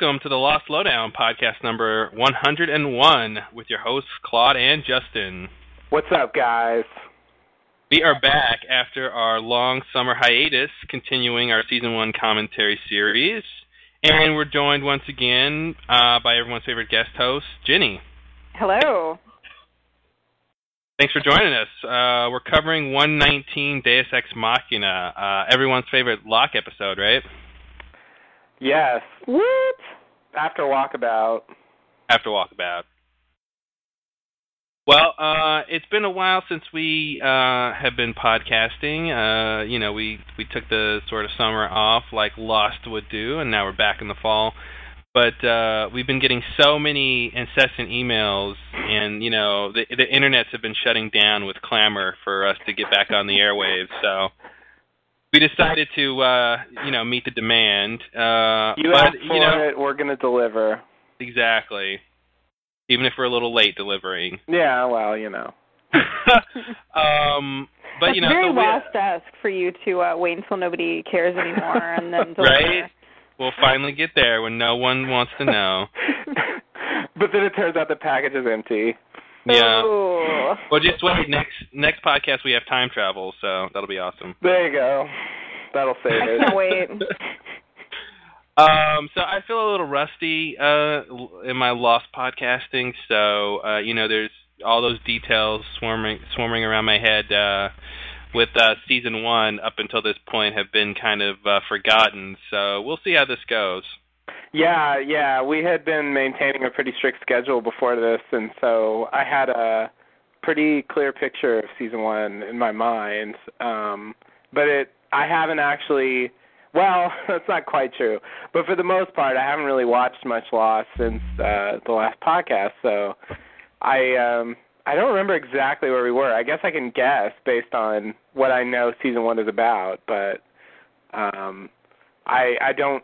welcome to the Lost Lowdown podcast number 101 with your hosts Claude and Justin. What's up, guys? We are back after our long summer hiatus, continuing our season one commentary series, and we're joined once again uh, by everyone's favorite guest host, Ginny. Hello. Thanks for joining us. Uh, we're covering 119 Deus Ex Machina, uh, everyone's favorite Locke episode, right? Yes. What? After Walkabout. After Walkabout. Well, uh, it's been a while since we uh, have been podcasting. Uh, you know, we we took the sort of summer off like Lost would do, and now we're back in the fall. But uh, we've been getting so many incessant emails, and you know, the the internets have been shutting down with clamor for us to get back on the airwaves. So we decided to uh, you know meet the demand. Uh, You but, asked for you know, it, we're going to deliver. exactly. Even if we're a little late delivering. Yeah, well, you know. um, but That's you know, very so we- lost-esque for you to uh, wait until nobody cares anymore and then deliver. right? We'll finally get there when no one wants to know. but then it turns out the package is empty. Yeah. Ooh. Well, just wait. Next next podcast we have time travel, so that'll be awesome. There you go. That'll save I it. can't wait. Um, so I feel a little rusty uh, in my lost podcasting. So uh, you know, there's all those details swarming swarming around my head. Uh, with uh, season one up until this point have been kind of uh, forgotten. So we'll see how this goes. Yeah, yeah. We had been maintaining a pretty strict schedule before this, and so I had a pretty clear picture of season one in my mind. Um, but it, I haven't actually. Well, that's not quite true. But for the most part, I haven't really watched much Lost since uh, the last podcast. So I, um, I don't remember exactly where we were. I guess I can guess based on what I know season one is about, but um, I, I don't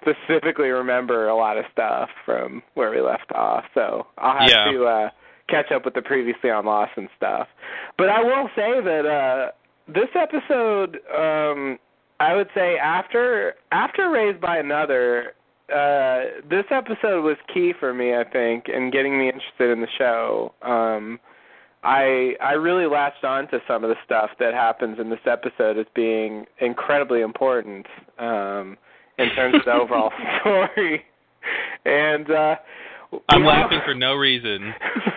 specifically remember a lot of stuff from where we left off. So I'll have Yeah. to uh catch up with the previously on Lost and stuff. But I will say that uh this episode um I would say after after Raised by Another uh this episode was key for me I think in getting me interested in the show. Um I I really latched on to some of the stuff that happens in this episode as being incredibly important. Um in terms of the overall story. And uh I'm we all- laughing for no reason.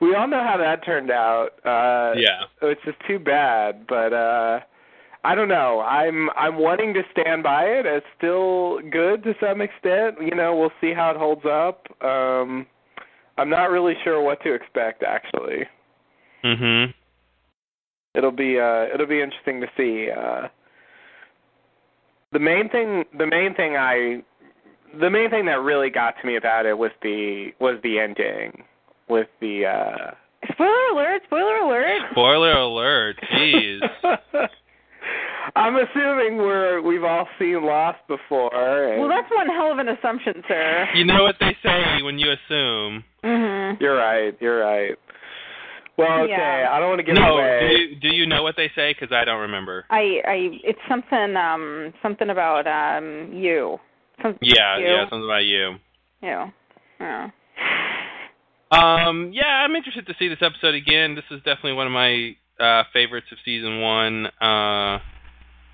we all know how that turned out. Uh Yeah. Which is too bad, but uh I don't know. I'm I'm wanting to stand by it as still good to some extent. You know, we'll see how it holds up. Um I'm not really sure what to expect actually. Mhm. It'll be uh it'll be interesting to see. Uh the main thing the main thing I the main thing that really got to me about it was the was the ending with the uh Spoiler alert! Spoiler alert! Spoiler alert. Jeez. I'm assuming we're we've all seen Lost before. And Well, that's one hell of an assumption, sir. You know what they say when you assume. Mhm. You're right. You're right. Well, okay. Yeah. I don't want to give no, away. do you, do you know what they say? Because I don't remember. I, I, it's something, um, something about um you. Some, Yeah, you. yeah, something about you. You. Yeah. Um, yeah, I'm interested to see this episode again. This is definitely one of my uh, favorites of season one. Uh,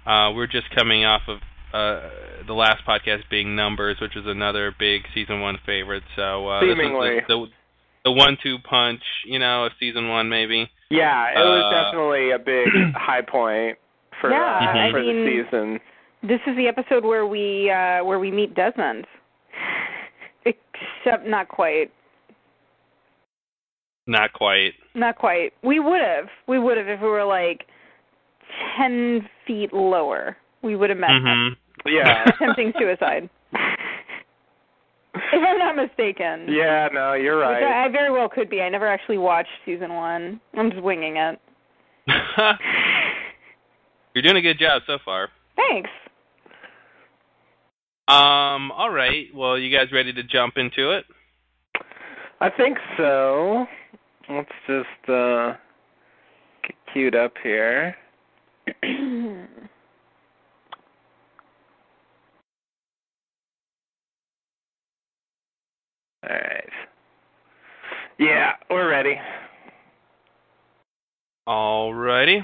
uh, we're just coming off of uh, the last podcast being Numbers, which was another big season one favorite. So uh, this was Seemingly. the, the the one-two punch, you know, of season one maybe. Yeah, it was Uh, definitely a big high point for Yeah, uh, I for mean- the season. This is the episode where we, uh, where we meet Desmond. Except not quite. Not quite. Not quite. We would have. We would have if we were like ten feet lower. We would have met him. hmm Yeah. attempting suicide. if I'm not mistaken. yeah, no, you're Which right. I, I very well could be. I never actually watched season one. I'm just winging it. You're doing a good job so far. Thanks. Um, all right. Well, you guys ready to jump into it? I think so. Let's just uh get queued up here. All right. Yeah, we're ready. Alrighty.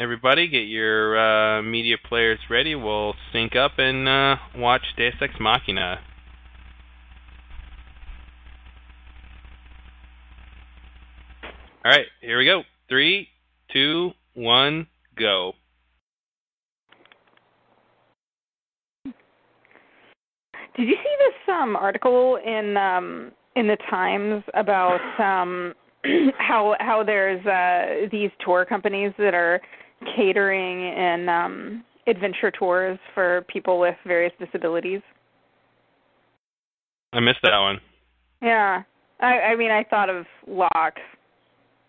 Everybody, get your uh, media players ready. We'll sync up and uh, watch Deus Ex Machina. All right, here we go. Three, two, one, go. Did you see this um article in um in the Times about um how how there's uh these tour companies that are catering and um adventure tours for people with various disabilities? I missed that one. Yeah. I I mean I thought of Locke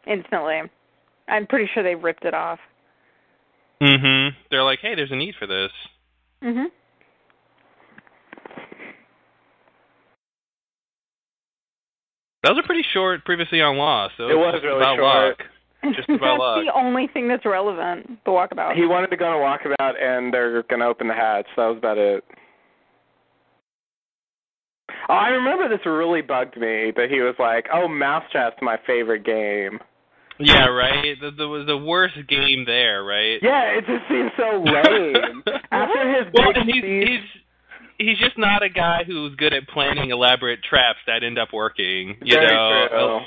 instantly. I'm pretty sure they ripped it off. Mm-hmm. They're like, hey, there's a need for this. Mhm. That was a pretty short previously on Lost. So It was just really about short. Locke. Just about That's luck. the only thing that's relevant. The walkabout. He wanted to go on a walkabout, and they're going to open the hatch. That was about it. Oh, I remember this really bugged me that he was like, "Oh, Mousetrap's my favorite game." Yeah, right. The, the was the worst game there, right? Yeah, it just seems so lame. After his well, big and he's speech- he's he's just not a guy who's good at planning elaborate traps that end up working. You Very know. true.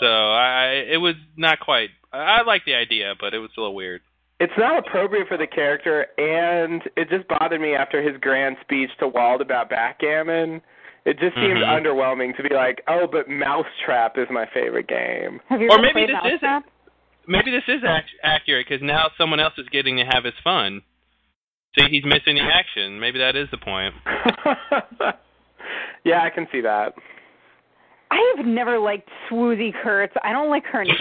So I it was not quite. I, I like the idea, but it was a little weird. It's not appropriate for the character, and it just bothered me after his grand speech to Walt about backgammon. It just seemed Mhm. underwhelming to be like, "Oh, but Mousetrap is my favorite game." Have you Or maybe played this is- Mousetrap? Maybe this is ac- accurate because now someone else is getting to have his fun. See, he's missing the action. Maybe that is the point. yeah, I can see that. I have never liked Swoosie Kurtz. I don't like her name.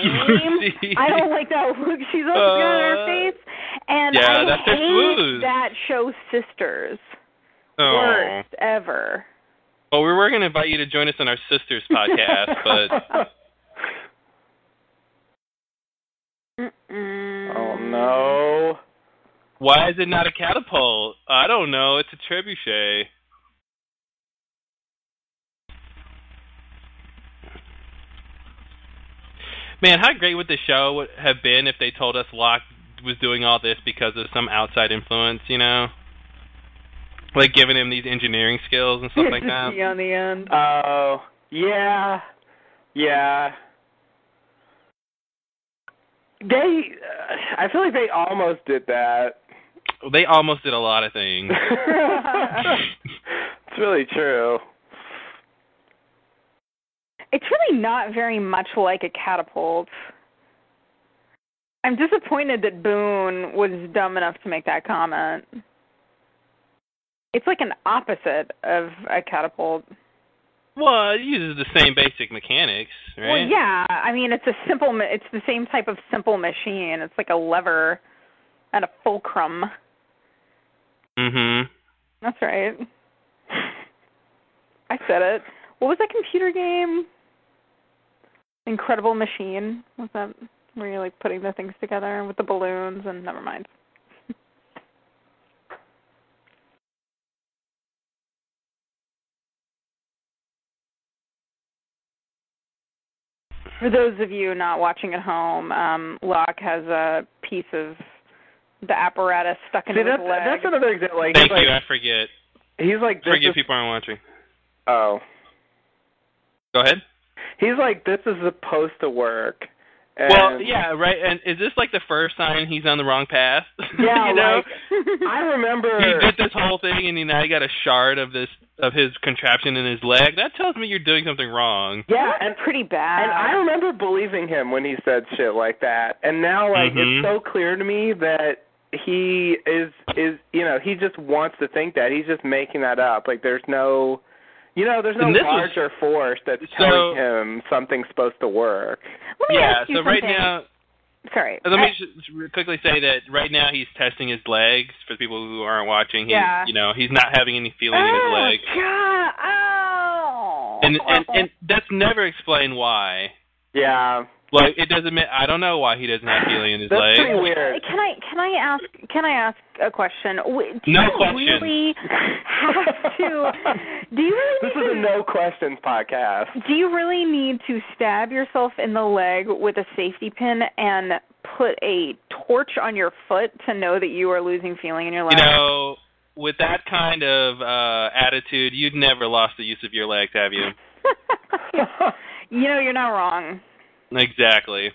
I don't like that look she's always got on her Uh, face. And yeah, I that's hate Swooze. that show Sisters. Oh. Worst ever. Well, we were going to invite you to join us on our sisters podcast, but Mm-mm. oh no. Why is it not a catapult? I don't know. It's a trebuchet. Man, how great would the show would have been if they told us Locke was doing all this because of some outside influence, you know? Like giving him these engineering skills and stuff like that. on the end. Oh, yeah. Yeah. They uh, I feel like they almost did that. They almost did a lot of things. it's really true. It's really not very much like a catapult. I'm disappointed that Boone was dumb enough to make that comment. It's like an opposite of a catapult. Well, it uses the same basic mechanics, right? Well, yeah. I mean, it's a simple. It's the same type of simple machine. It's like a lever and a fulcrum. Mhm. That's right. I said it. What was that computer game? Incredible Machine. Was that where you're like putting the things together with the balloons and never mind. For those of you not watching at home, um, Locke has a piece of the apparatus stuck in See, his that's, leg. that's another example. Like, Thank he's like, you. I forget. He's like, this Forget is, people aren't watching. oh, Go ahead. he's like, this is supposed to work. And well, yeah, right. And is this like the first sign he's on the wrong path? Yeah, you know, like, I remember. he did this whole thing, and he now he got a shard of this of his contraption in his leg. That tells me you're doing something wrong. yeah, That's and pretty bad. And I remember believing him when he said shit like that. And now like Mhm. it's so clear to me that he is is you know, he just wants to think that. He's just making that up. Like there's no you know, there's no And this was- larger force that's So- telling him something's supposed to work. Yeah. ask you So right now, sorry. let me I- just quickly say that right now he's testing his legs. For people who aren't watching, he, Yeah. you know, he's not having any feeling in his oh, leg, God. Oh. and and and that's never explained why. Yeah. Like it doesn't. Mean, I don't know why he doesn't have feeling in his That's leg. pretty weird. Can I can I ask can I ask a question? W- Do No you question. really have to Do you really This need is a no questions podcast. Do you really need to stab yourself in the leg with a safety pin and put a torch on your foot to know that you are losing feeling in your leg? You know, with that kind of uh attitude, you'd never lost the use of your legs, have you? you know, you're not wrong. Exactly.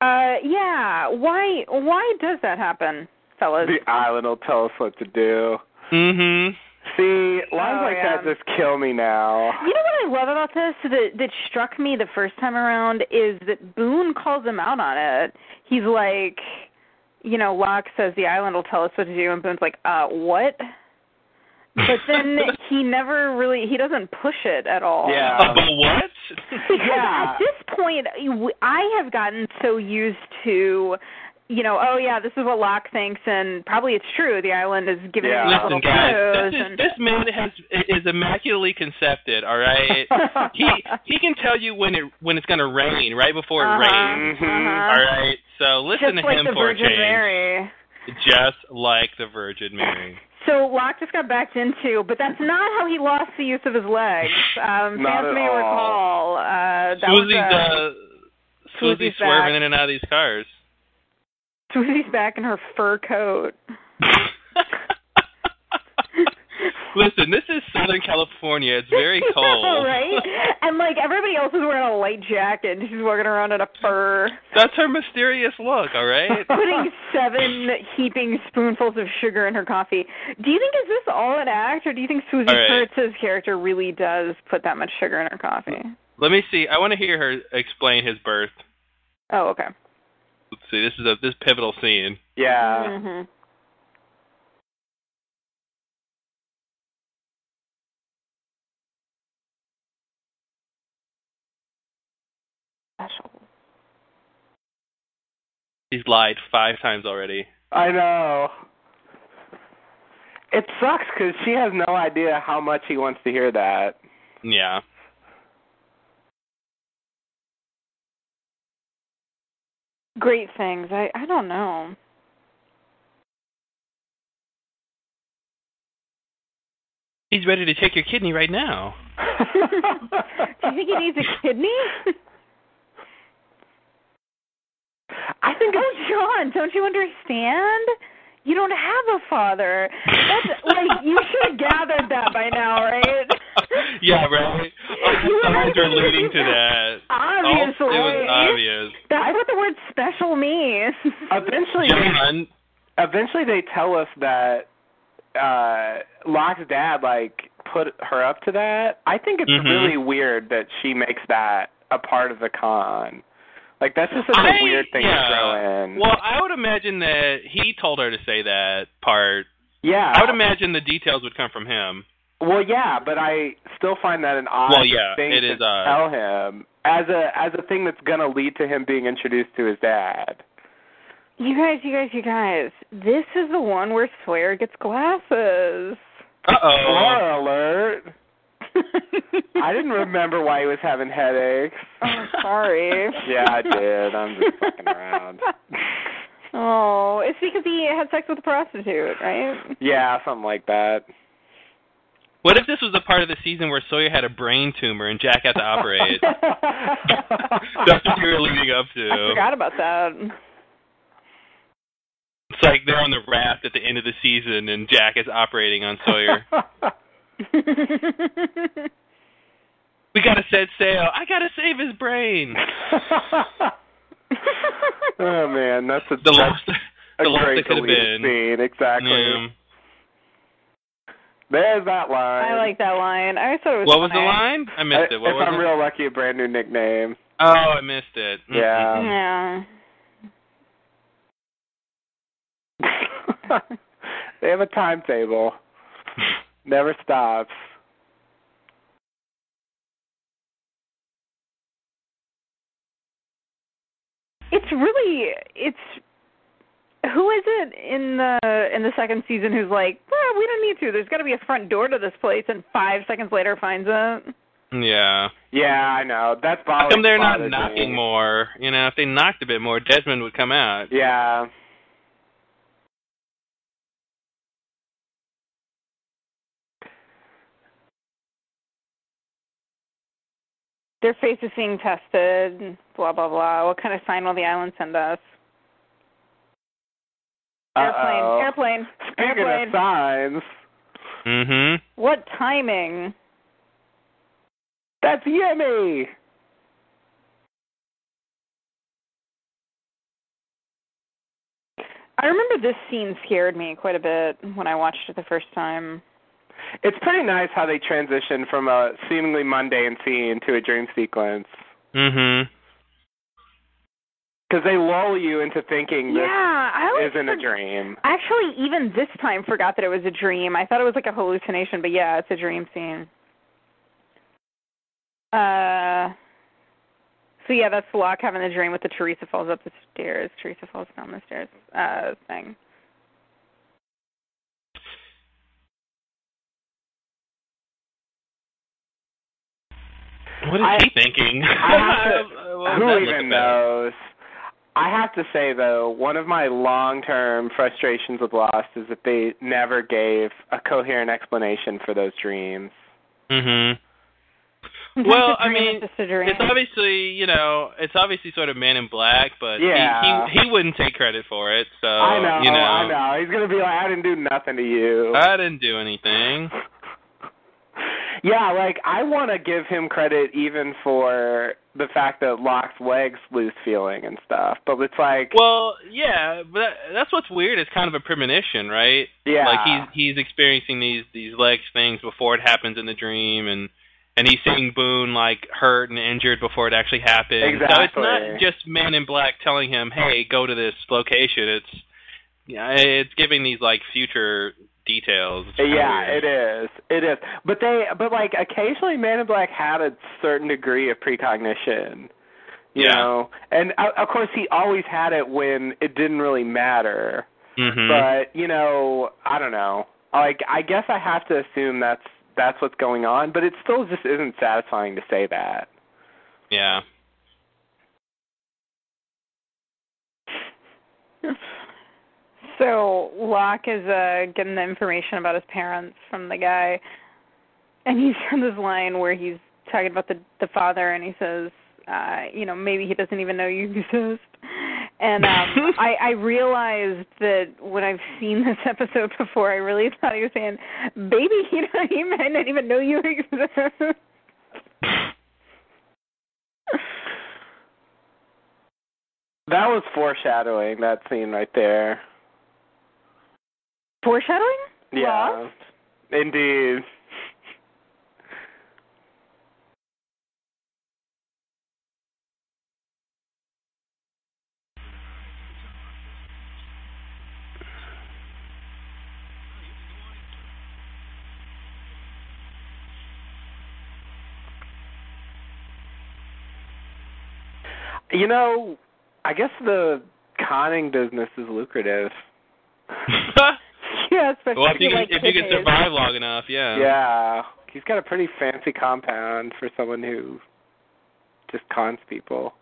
Uh, yeah. Why? Why does that happen, fellas? the island will tell us what to do. Mm-hmm. See, lines Oh, like yeah. that just kill me now. You know what I love about this that that struck me the first time around is that Boone calls him out on it. He's like, you know, Locke says the island will tell us what to do, and Boone's like, uh, what? But then he never really he doesn't push it at all. Yeah. About what? Because Yeah. at this point, I have gotten so used to, you know, oh yeah, this is what Locke thinks, and probably it's true. The island is giving Yeah. me Listen, little guys, clues, this, is, and this man has is immaculately concepted. All right, he he can tell you when it when it's going to rain right before it Uh-huh, rains. Mhm. uh-huh. All right, so listen just to like him the for a Virgin change. Mary. Just like the Virgin Mary. So Locke just got backed into, but that's not how he lost the use of his legs. Um, Not fans at may all. recall uh, that Susie's was uh, uh, Susie's Susie's swerving back. in and out of these cars. Susie's back in her fur coat. Listen, this is Southern California. It's very cold. right? And like everybody else is wearing a light jacket, and she's walking around in a fur, That's her mysterious look, all right? putting seven heaping spoonfuls of sugar in her coffee. Do you think is this all an act, or do you think Swoosie All right. Kurtz's character really does put that much sugar in her coffee? Let me see. I want to hear her explain his birth. Oh, okay. Let's see. This is a this pivotal scene. Yeah. Mhm. Special. He's lied five times already. I know. It sucks because she has no idea how much he wants to hear that. Yeah. Great things. I I don't know. He's ready to take your kidney right now. Do you think he needs a kidney? I think oh, John, don't you understand? You don't have a father. That's like you should have gathered that by now, right? yeah, right. You All signs are already- leading to that. Obviously. All, it was obvious. That's what the word special means. eventually, John, eventually they tell us that uh Locke's dad like put her up to that. I think it's Mhm. really weird that she makes that a part of the con. Like that's just such a I- weird thing yeah. to throw in. Well, I would imagine that he told her to say that part. yeah. I would imagine the details would come from him. Well, yeah, but I still find that an odd Well, yeah, thing it to is odd. tell him as a as a thing that's gonna lead to him being introduced to his dad. You guys, you guys, you guys. This is the one where Sawyer gets glasses. Uh oh. Spoiler alert! I didn't remember why he was having headaches. Oh, sorry. Yeah, I did. I'm just fucking around. Oh, it's because he had sex with a prostitute, right? Yeah, something like that. What if this was a part of the season where Sawyer had a brain tumor and Jack had to operate? That's what you were leading up to. I forgot about that. It's like they're on the raft at the end of the season and Jack is operating on Sawyer. we gotta set sail. I gotta save his brain. oh man, that's a The that's lost, a the lost great that could have been. scene. Exactly. Yeah. There's that line. I like that line. I thought it was. What was the line? I missed I- it. What if was I'm it? real lucky, a brand new nickname. Oh, I missed it. Mm. Yeah. Yeah. they have a timetable. Never stops. It's really it's who is it in the in the second season who's like, well, we don't need to. There's got to be a front door to this place, and five seconds later finds it. Yeah. Yeah, I know. That's How come they're not knocking me. more? You know, if they knocked a bit more, Desmond would come out. Yeah. Their face is being tested. Blah blah blah. What kind of sign will the island send us? Airplane. Uh-oh. Airplane. Speaking airplane. of signs, Mhm. What timing? that's Yemi. I remember this scene scared me quite a bit when I watched it the first time. It's pretty nice how they transition from a seemingly mundane scene to a dream sequence. Mhm. Because they lull you into thinking this Yeah, I always isn't a for- dream. Actually, even this time, forgot that it was a dream. I thought it was like a hallucination, but yeah, it's a dream scene. Uh, so yeah, that's Locke having the dream with the Teresa falls up the stairs, Teresa falls down the stairs uh thing. What is I- he thinking? I have to- What was Who even look knows? I have to say though, one of my long-term frustrations with Lost is that they never gave a coherent explanation for those dreams. Mhm. Well, I mean, is just a dream. It's obviously, you know, it's obviously sort of Man in Black, but Yeah. he, he he wouldn't take credit for it. So I know, you know, I know. He's gonna be like, I didn't do nothing to you. I didn't do anything. yeah, like I want to give him credit even for the fact that Locke's legs lose feeling and stuff, but it's like, Well, yeah, but that's what's weird. It's kind of a premonition, right? yeah, Like he's he's experiencing these these legs things before it happens in the dream, and and he's seeing Boone like hurt and injured before it actually happened. So it's not just Man in Black telling him, "Hey, go to this location." It's yeah, it's giving these like future details. Yeah, weird. it is. It is. But they but like occasionally Man in Black had a certain degree of precognition. You Yeah. know. And uh, of course he always had it when it didn't really matter. Mm-hmm. But, you know, I don't know. Like I guess I have to assume that's that's what's going on, but it still just isn't satisfying to say that. yeah. So Locke is uh getting the information about his parents from the guy, and he's on this line where he's talking about the the father, and he says, uh, you know, maybe he doesn't even know you exist. And um I I realized that when I've seen this episode before, I really thought he was saying, "Baby, you know, he might not even know you exist." That was foreshadowing that scene right there. Foreshadowing? Yeah. Lost? Indeed. You know, I guess the conning business is lucrative. Yeah, especially well, if you can, like if you can survive long enough, yeah. Yeah, he's got a pretty fancy compound for someone who just cons people.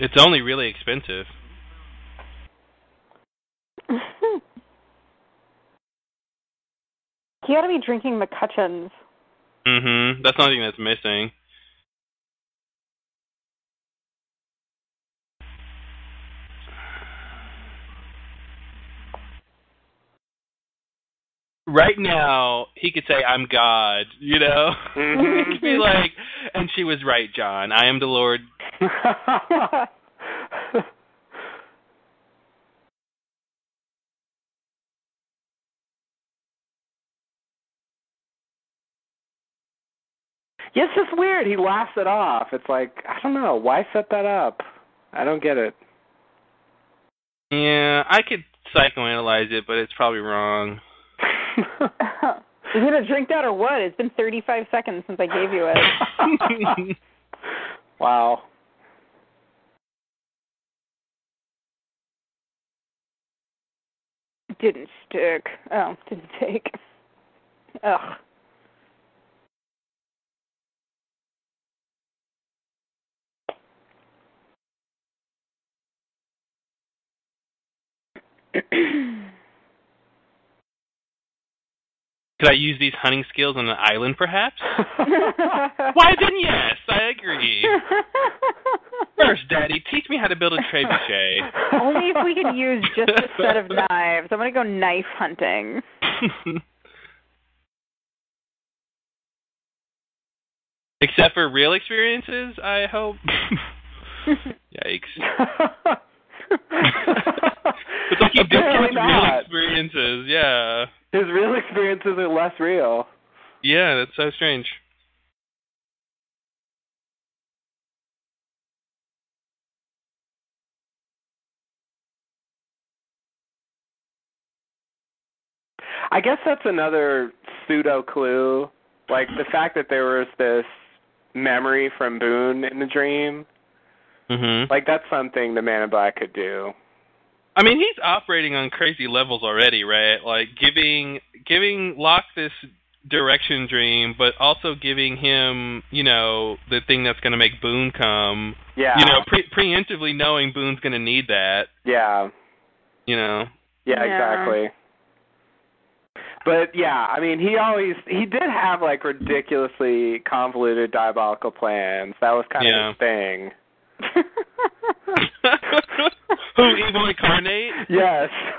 It's only really expensive. he ought to be drinking MacCutcheons. Mhm. That's nothing that's missing. Right now, he could say, "I'm God," you know. Mhm. he could be like, "And she was right, John. I am the Lord." yeah, it's just weird. He laughs it off. It's like I don't know why set that up. I don't get it. Yeah, I could psychoanalyze it, but it's probably wrong. you gonna drink that or what? It's been 35 seconds since I gave you it. wow. didn't stick. Oh, didn't take. Ugh. Could I use these hunting skills on an island, perhaps? Why then, yes, I agree. First, Daddy, teach me how to build a trebuchet. Only if we could use just a set of knives. I'm gonna go knife hunting. Except for real experiences, I hope. Yikes. It's like he discounts real experiences, yeah. His real experiences are less real. Yeah, that's so strange. I guess that's another pseudo clue. Like the fact that there was this memory from Boone in the dream. Mhm. Like that's something the Man in Black could do. I mean, he's operating on crazy levels already, right? Like giving giving Locke this direction dream, but also giving him, you know, the thing that's going to make Boone come. Yeah. You know, pre- preemptively knowing Boone's going to need that. Yeah. You know. Yeah, Yeah. exactly. But yeah, I mean, he always he did have like ridiculously convoluted diabolical plans. That was kind Yeah. of his thing. Who evil incarnate? Yes.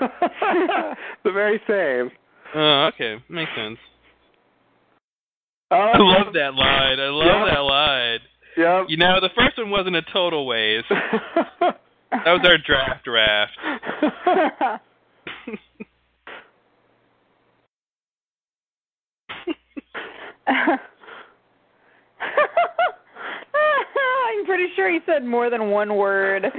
the very same. Oh, okay, makes sense. Oh, I love that line. I love Yeah. that line. Yep. You know, the first one wasn't a total waste. That was our draft draft. I'm pretty sure he said more than one word.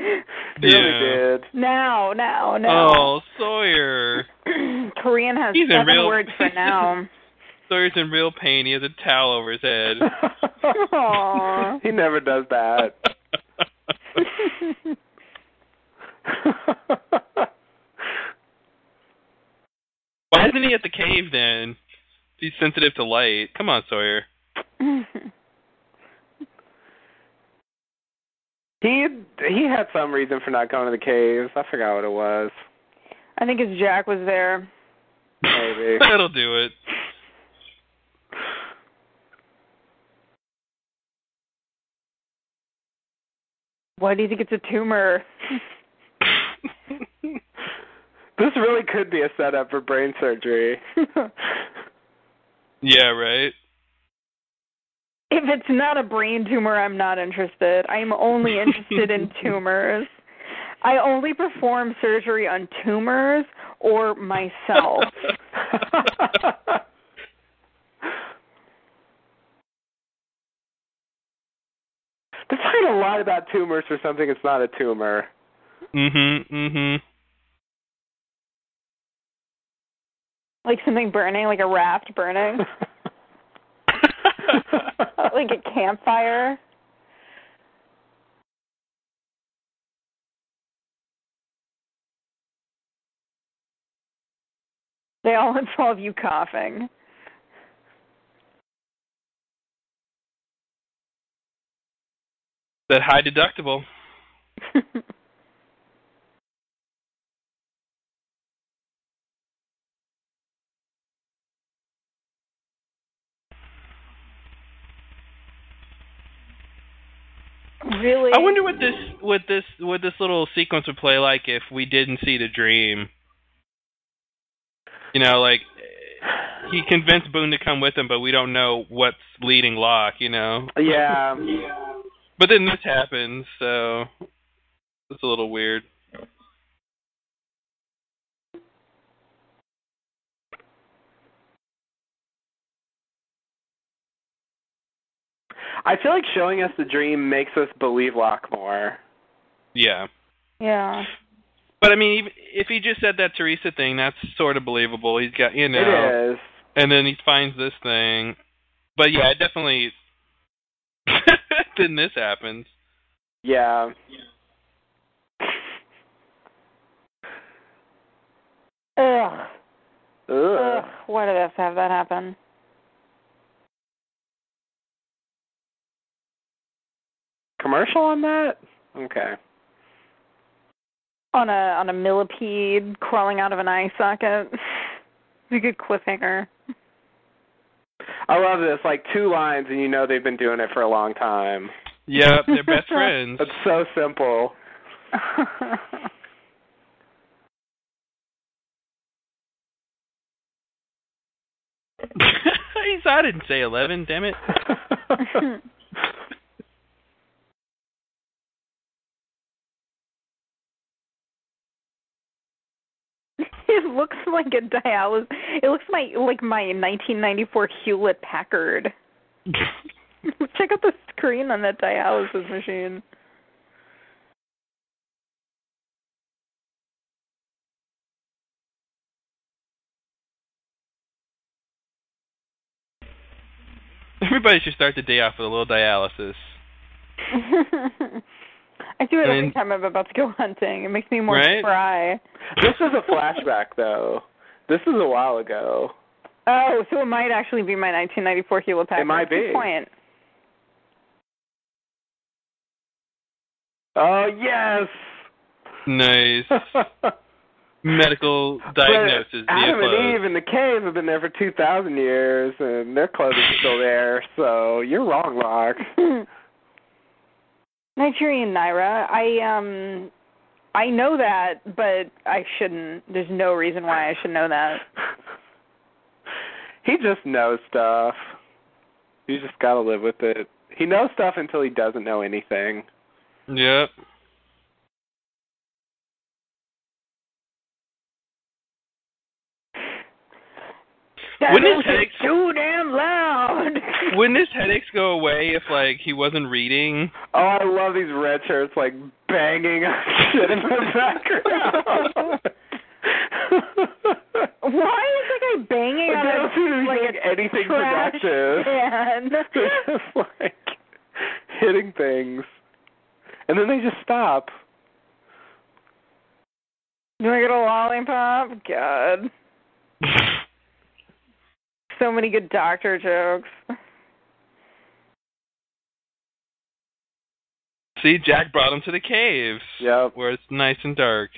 He really did. Now, now, now. Oh, Sawyer. Korean has He's in seven real- words for now. Sawyer's in real pain. He has a towel over his head. He never does that. Why isn't he at the cave then? He's sensitive to light. Come on, Sawyer. He he had some reason for not going to the caves. I forgot what it was. I think his Jack was there. Maybe. That'll do it. Why do you think it's a tumor? this really could be a setup for brain surgery. Yeah, right. If it's not a brain tumor, I'm not interested. I'm only interested in tumors. I only perform surgery on tumors or myself. They're talking a lot about tumors for something that's not a tumor. Mhm. Mhm. like something burning, like a raft burning, like a campfire. They all involve you coughing. that high deductible. really? I wonder what this what this what this little sequence would play like if we didn't see the dream. You know, like he convinced Boone to come with him, but we don't know what's leading Locke. You know, yeah. but then this happens, so it's a little weird. I feel like showing us the dream makes us believe Locke more. Yeah, Yeah. but I mean, even if he just said that Teresa thing, that's sort of believable. He's got you know, It is. and then he finds this thing. But yeah, definitely. then this happens. Yeah. Ugh. Ugh. Ugh. Why did this have that happen? Commercial on that? Okay. on a on a millipede crawling out of an eye socket. It's a good cliffhanger. I love this. Like two lines, and you know they've been doing it for a long time. Yep, they're best friends. It's so simple. I didn't say 11, damn it. it looks like a dialysis. It looks my like my 1994 Hewlett Packard. Check out the screen on that dialysis machine. Everybody should start the day off with a little dialysis. I do it I every time I'm about to go hunting. It makes me more Right? spry. this is a flashback, though. This is a while ago. Oh, so it might actually be my 1994 Hewlett Packard. It might Good be. Point. Oh yes. Nice. Medical diagnosis But Adam and Eve in the cave have been there for two thousand years, and their clothes are still there. So you're wrong, Mark. Nigerian Naira. I um I know that, but I shouldn't. There's no reason why I should know that. he just knows stuff. You just gotta live with it. He knows stuff until he doesn't know anything. Yep. That Wouldn't his was headaches- too damn loud. Wouldn't his headaches go away if like he wasn't reading? Oh, I love these red shirts like banging on shit in the background. Why is that guy banging Like, on they a don't seem to be like doing anything trash productive. can? They're just like hitting things, and then they just stop. You want to get a lollipop? God, so many good doctor jokes. See, Jack brought him to the caves Yep. where it's nice and dark.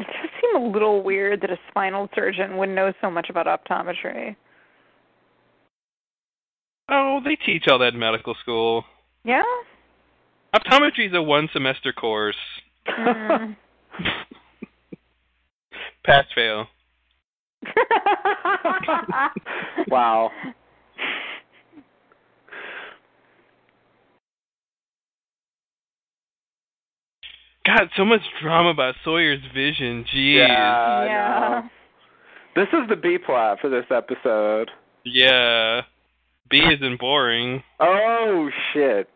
It does seem a little weird that a spinal surgeon would know so much about optometry. Oh, they teach all that in medical school. Yeah. Optometry is a one semester course. Mm. Pass fail. Wow. God, so much drama about Sawyer's vision. Jeez. Yeah. Yeah. know. This is the B plot for this episode. Yeah. B isn't boring. Oh shit.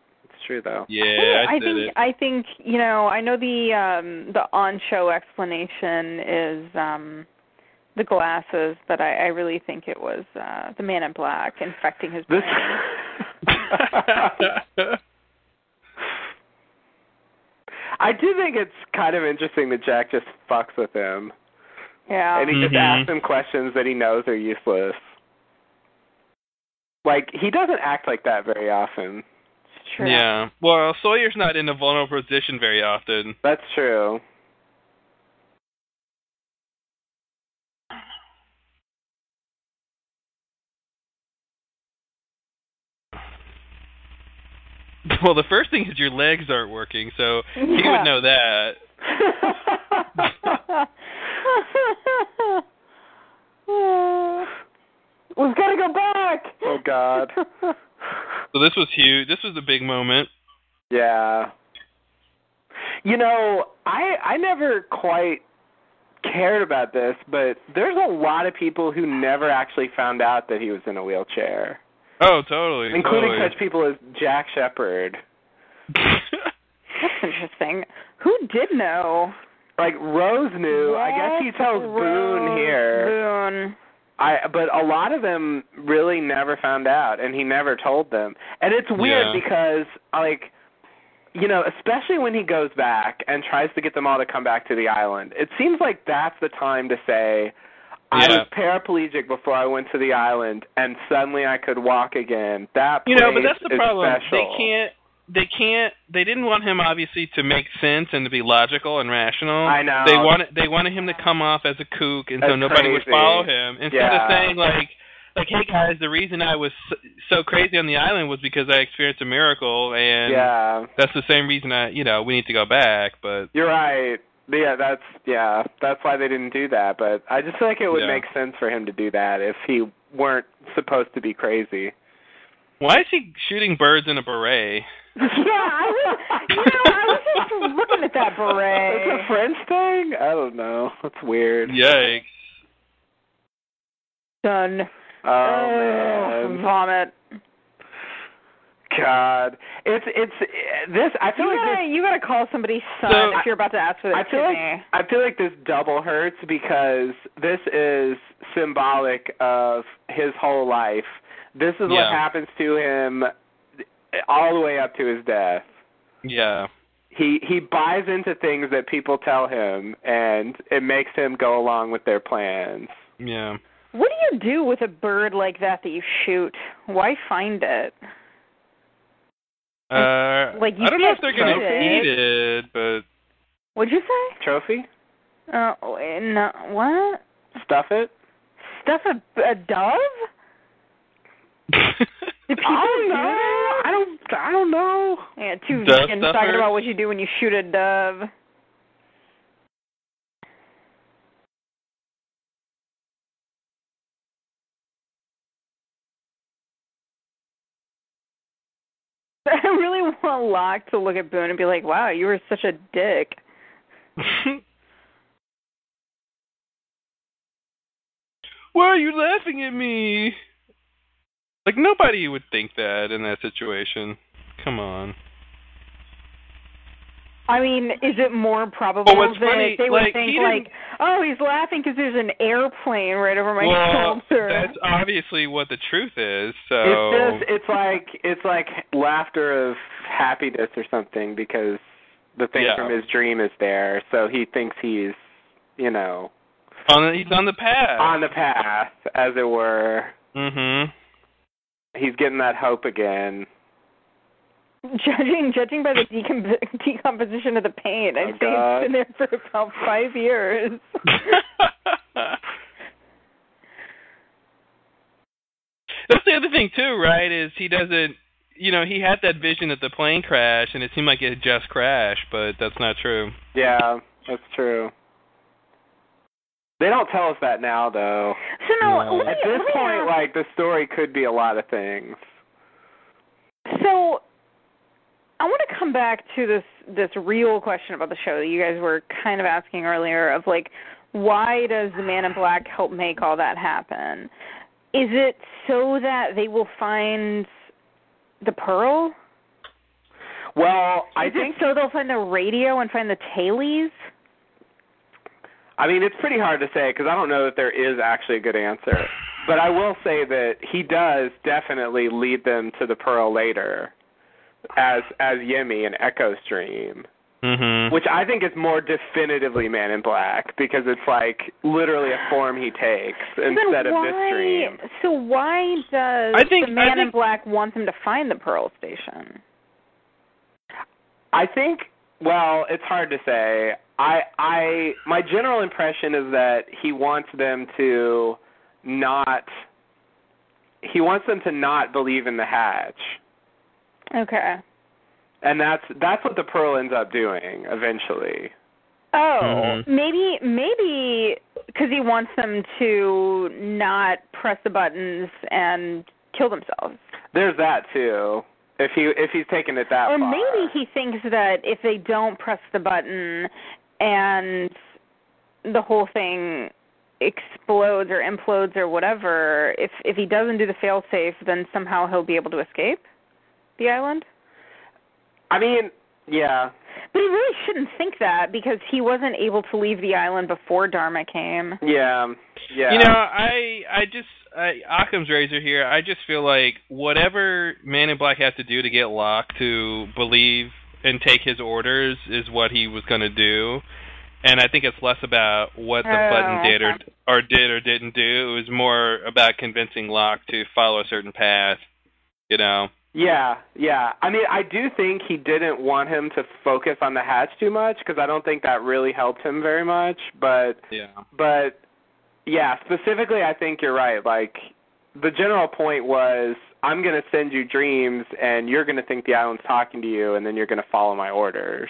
It's true though. Yeah, I, I said think it. I think you know I know the um the on show explanation is um the glasses, but I, I really think it was uh the man in black infecting his This. brain. I do think it's kind of interesting that Jack just fucks with him, yeah. and he just Mhm. asks him questions that he knows are useless. Like he doesn't act like that very often. It's true. Yeah. Well, Sawyer's not in a vulnerable position very often. That's true. Well, the first thing is your legs aren't working, so he would know that. We've got to go back. Oh, God. So this was huge. This was a big moment. Yeah. You know, I I never quite cared about this, but there's a lot of people who never actually found out that he was in a wheelchair, Oh, totally. including totally. such people as Jack Shephard. That's interesting. Who did know? Like Rose knew. I guess he Yes, tells Boone here. Boone. I but a lot of them really never found out and he never told them. And it's weird Yeah. because like you know, especially when he goes back and tries to get them all to come back to the island. It seems like that's the time to say I was paraplegic before I went to the island, and suddenly I could walk again. That You know, but that's the problem. Special. They can't. They can't. They didn't want him obviously to make sense and to be logical and rational. I know. They wanted. They wanted him to come off as a kook, and so That's nobody would follow him. Instead Yeah. of saying like, like, hey guys, the reason I was so, so crazy on the island was because I experienced a miracle, and Yeah, that's the same reason I, you know, we need to go back. But you're right. Yeah, that's yeah. That's why they didn't do that. But I just feel like it would Yeah. make sense for him to do that if he weren't supposed to be crazy. Why is he shooting birds in a beret? Yeah, I was. You know, I was just looking at that beret. It's beret. a French thing. I don't know. That's weird. Yikes! Done. Oh Ugh, man. vomit. God, it's it's this. I feel You like gotta, this. you gotta call somebody son So- if you're about to ask for the I feel like. I feel like this double hurts because this is symbolic of his whole life. This is what happens to him all the way up to his death. Yeah. He he buys into things that people tell him, and it makes him go along with their plans. Yeah. What do you do with a bird like that that you shoot? Why find it? Uh, Like, you I don't know if they're gonna eat it, but What'd you say? Trophy? Uh, no, what? Stuff it? Stuff a, a dove? Do people I don't do know. that? I don't. I don't know. Yeah, two Dove vegans stuffer? talking about what you do when you shoot a dove. I really want Locke to look at Boone and be like, "Wow, you were such a dick." Why are you laughing at me? Like nobody would think that in that situation. Come on. I mean, is it more probable Well, what's that funny, they would like, think like, "Oh, he's laughing because there's an airplane right over my well, shoulder"? that's obviously what the truth is. So It's just. It's like. It's like laughter of happiness or something because the thing Yeah. from his dream is there. So he thinks he's, you know, on the, he's on the path. on the path, as it were. mhm. He's getting that hope again. Judging judging by the decomp- decomposition of the paint, Oh, I'd say God. it's been there for about five years. That's the other thing too, right? Is he doesn't, you know, he had that vision of the plane crash, and it seemed like it had just crashed, but that's not true. Yeah, that's true. They don't tell us that now, though. So no, No. me, At this point, ask- like the story could be a lot of things. So I want to come back to this this real question about the show that you guys were kind of asking earlier of like why does the man in black help make all that happen? Is it so that they will find the pearl? Well, I Is think so they'll find the radio and find the tailies? I mean, it's pretty hard to say because I don't know that there is actually a good answer. But I will say that he does definitely lead them to the pearl later, as as Yemi in Eko's dream, Mhm. which I think is more definitively Man in Black because it's like literally a form he takes Then instead of why, this dream. So why does I think- the man I in black want them to find the pearl station? I think well, it's hard to say. I I my general impression is that he wants them to not he wants them to not believe in the hatch. Okay. And that's that's what the pearl ends up doing eventually. Oh, Mhm. maybe maybe because he wants them to not press the buttons and kill themselves. There's that too. If he if he's taking it that way. or far. maybe he thinks that if they don't press the button and the whole thing explodes or implodes or whatever, if if he doesn't do the fail safe, then somehow he'll be able to escape the island. I mean, yeah. But he really shouldn't think that because he wasn't able to leave the island before Dharma came. Yeah. Yeah. You know, I I just I, Occam's razor here. I just feel like whatever Man in Black has to do to get Locke to believe and take his orders is what he was going to do. and I think it's less about what the Oh, button did or or did or didn't do. It was more about convincing Locke to follow a certain path. You know. Yeah, yeah. I mean, I do think he didn't want him to focus on the hatch too much because I don't think that really helped him very much. But Yeah. but yeah, specifically, I think you're right. Like the general point was, I'm going to send you dreams, and you're going to think the island's talking to you, and then you're going to follow my orders.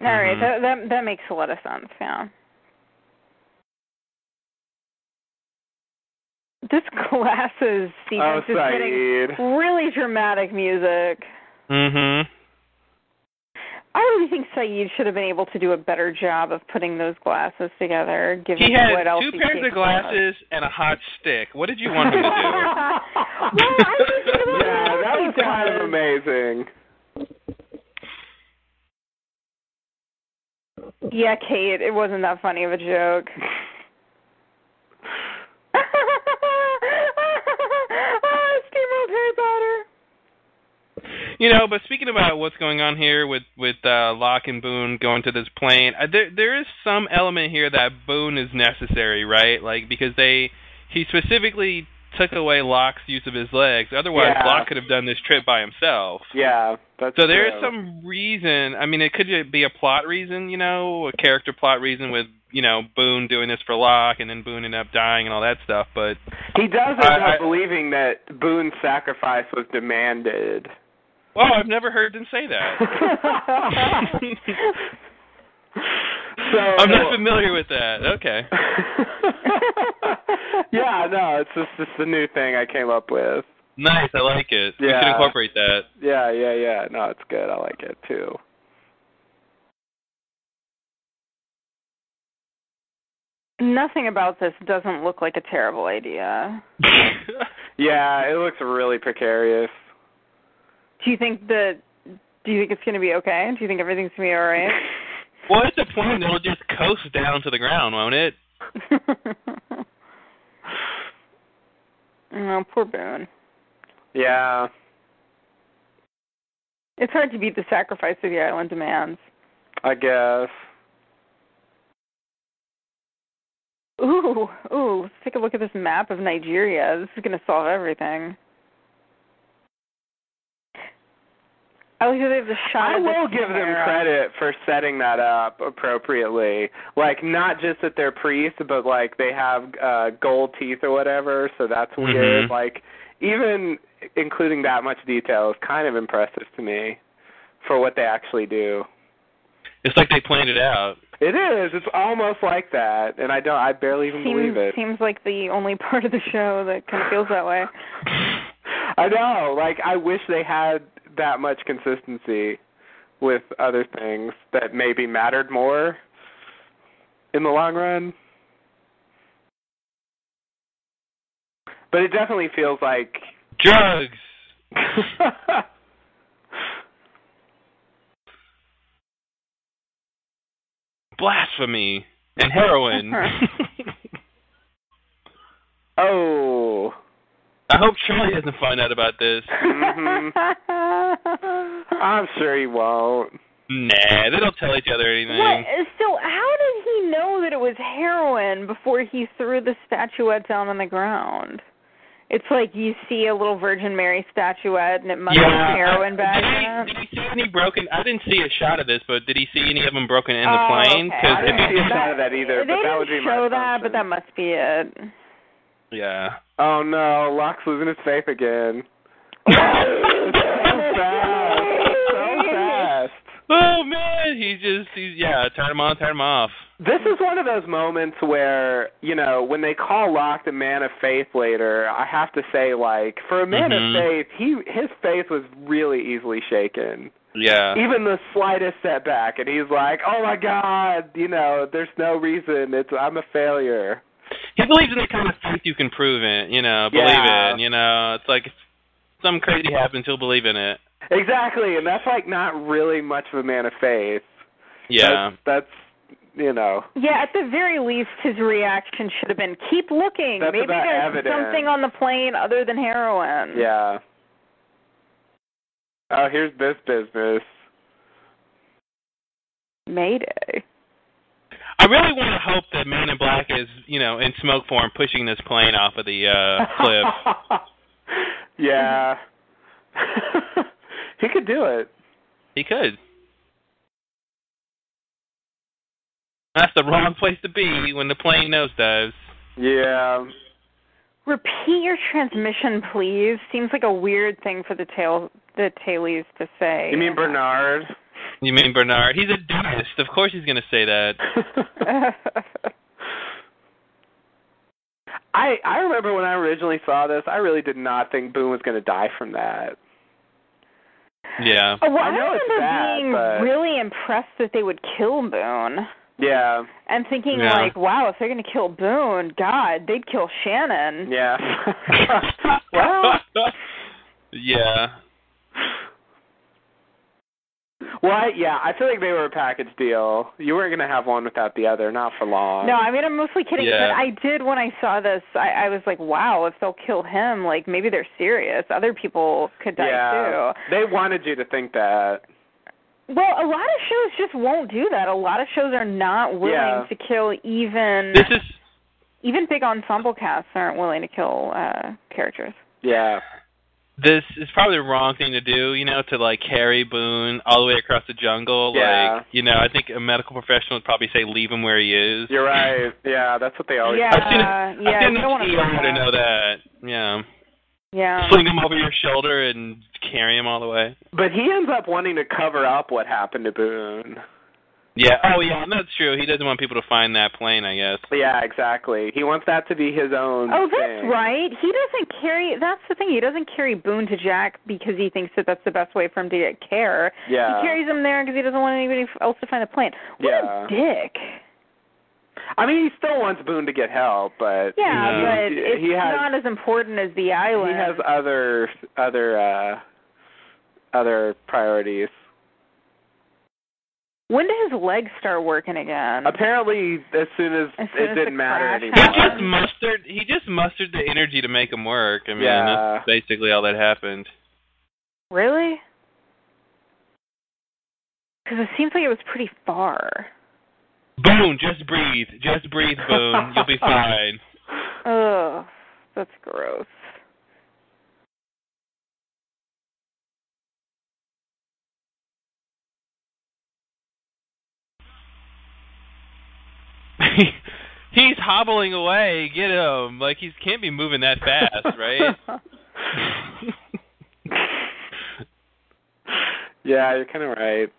All right, Mhm. that that that makes a lot of sense. Yeah. This glasses Oh, sequence is getting really dramatic music. Mhm. I really think Sayid should have been able to do a better job of putting those glasses together, given He had what else two he's pairs of capable of. glasses and a hot stick. What did you want him to do? well, I think it was Yeah, that was mostly kind of amazing. Yeah, Kate, it wasn't that funny of a joke. ah, steamrolled Harry Potter. You know, but speaking about what's going on here with with uh, Locke and Boone going to this plane, uh, there there is some element here that Boone is necessary, right? Like because they he specifically took away Locke's use of his legs. Otherwise, Yeah. Locke could have done this trip by himself. Yeah, that's So there is some reason. I mean, it could be a plot reason, you know, a character plot reason with you know Boone doing this for Locke, and then Boone ended up dying and all that stuff. But He does end I- up I- believing that Boone's sacrifice was demanded. oh, I've never heard them say that. so I'm not familiar with that. Okay. yeah, no, it's just it's a new thing I came up with. Nice, I like it. We Yeah. should incorporate that. Yeah, yeah, yeah. No, it's good. I like it too. Nothing about this doesn't look like a terrible idea. Yeah, it looks really precarious. Do you think that? Do you think it's going to be okay? Do you think everything's going to be all right? What's the point? It'll just coast down to the ground, won't it? oh, poor Boone. Yeah. It's hard to beat the sacrifice that the island demands. I guess. Ooh, ooh, let's take a look at this map of Nigeria. This is going to solve everything. I like that they have the shot I will give them camera. credit for setting that up appropriately. Like not just that they're priests, but like they have uh gold teeth or whatever, so that's weird. Mhm. Like even including that much detail is kind of impressive to me for what they actually do. It's like they planned it out. It is. It's almost like that, and I don't. I barely even seems, believe it. Seems like the only part of the show that kind of feels that way. I know. Like I wish they had that much consistency with other things that maybe mattered more in the long run. But it definitely feels like Drugs. Blasphemy and heroin. oh. I hope Charlie doesn't find out about this. Mhm. I'm sure he won't. Nah, they don't tell each other anything. What? So how did he know that it was heroin before he threw the statuette down on the ground? It's like you see a little Virgin Mary statuette and it must yeah, have heroin uh, I- bags did he, did he see any broken? I didn't see a shot of this, but did he see any of them broken in the Oh, plane? okay. Because I didn't see a shot of that either, they but that didn't would be my show that, but that must be it. yeah. Oh no, Locke's losing his faith again. so fast. So fast. Oh man, he just he's yeah, turn him on, turn him off. This is one of those moments where, you know, when they call Locke the man of faith later, I have to say, like, for a man Mhm. of faith, he his faith was really easily shaken. Yeah. Even the slightest setback, and he's like, "Oh my God, you know, there's no reason. It's I'm a failure." He believes in the kind of faith you can prove it, you know, believe Yeah. it, you know. It's like if something crazy happens, he'll believe in it. Exactly, and that's like not really much of a man of faith. Yeah. That's, that's you know. Yeah, at the very least, his reaction should have been, "Keep looking. That's Maybe there's evidence. something on the plane other than heroin." Yeah. Oh, here's this business. Mayday. I really want to hope that Man in Black is, you know, in smoke form, pushing this plane off of the uh cliff. yeah. he could do it. He could. That's the wrong place to be when the plane nosedives. Yeah. Repeat your transmission, please. Seems like a weird thing for the tail the tailies to say. You mean Bernard? You mean Bernard? He's a dentist. Of course he's going to say that. I I remember when I originally saw this, I really did not think Boone was going to die from that. Yeah. Oh, well, I know I it's remember bad, being but- really impressed that they would kill Boone. Yeah. And thinking Yeah. like, wow, if they're gonna kill Boone, God, they'd kill Shannon. Yeah. well, yeah. Well, I, yeah, I feel like they were a package deal. You weren't going to have one without the other, not for long. No, I mean I'm mostly kidding, Yeah. but I did when I saw this. I, I was like, wow, if they'll kill him, like maybe they're serious. Other people could die yeah. too. They wanted you to think that. Well, a lot of shows just won't do that. A lot of shows are not willing Yeah. to kill even This is even big ensemble casts aren't willing to kill uh characters. Yeah. This is probably the wrong thing to do, you know, to like carry Boone all the way across the jungle. Yeah. Like, you know, I think a medical professional would probably say leave him where he is. You're right. Yeah, that's what they always Yeah. I've seen, Uh, yeah, I've seen you don't wanna enough do ER to that. know that. Yeah. Yeah. Sling him over your shoulder and carry him all the way. But he ends up wanting to cover up what happened to Boone. Yeah. Oh, yeah. That's true. He doesn't want people to find that plane. I guess. Yeah, exactly. He wants that to be his own Oh, that's thing. right. He doesn't carry. That's the thing. He doesn't carry Boone to Jack because he thinks that that's the best way for him to get care. Yeah. He carries him there because he doesn't want anybody else to find the plane. What Yeah. a dick. I mean, he still wants Boone to get help, but Yeah, Yeah. but He- it's he has- not as important as the island. he has other other uh other priorities. When did his legs start working again? Apparently, as soon as, As soon it as didn't the matter crash He just mustered. He just mustered the energy to make him work. I mean, Yeah. that's basically all that happened. Really? Because it seems like it was pretty far. Boone, just breathe. Just breathe, Boone. You'll be fine. Ugh, that's gross. He's hobbling away. Get him. Like he can't be moving that fast, right? yeah, you're kind of right.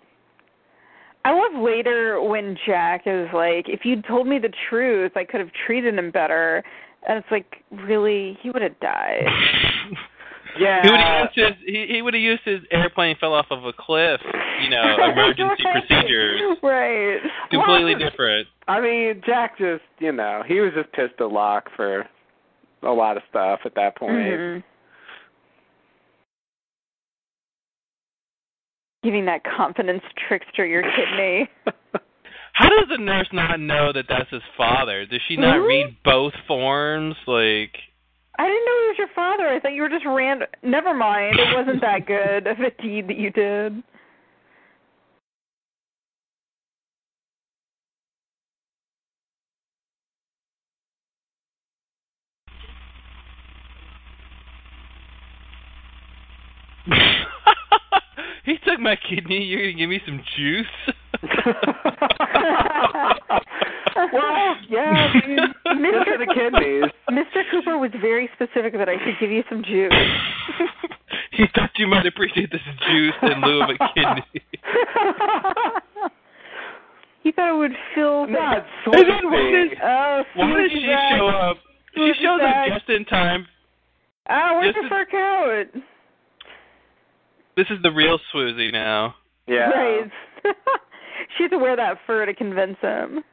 I love later when Jack is like, if you'd told me the truth, I could have treated him better. And it's like, really, he would have died. Yeah. He would have used his he, he would have used his airplane fell off of a cliff, you know, emergency Right. procedures. Right. Completely Well, different. I mean, Jack just, you know, he was just pissed at Locke for a lot of stuff at that point. Mhm. Giving that confidence trickster your kidney. How does the nurse not know that that's his father? Does she not Mhm. read both forms? Like I didn't know it was your father. I thought you were just random. Never mind. It wasn't that good of a deed that you did. he took my kidney. You're gonna give me some juice? well, yeah, I mean, good the kidneys. Mr. Cooper was very specific that I should give you some juice. he thought you might appreciate this juice in lieu of a kidney. he thought it would fill. Not And then sweet. why does- Oh, Why does she Jack. show up? She shows Jack. up just in time. Ah, where's just the fur coat? This is the real Swoosie now. Yeah. Right. she had to wear that fur to convince him.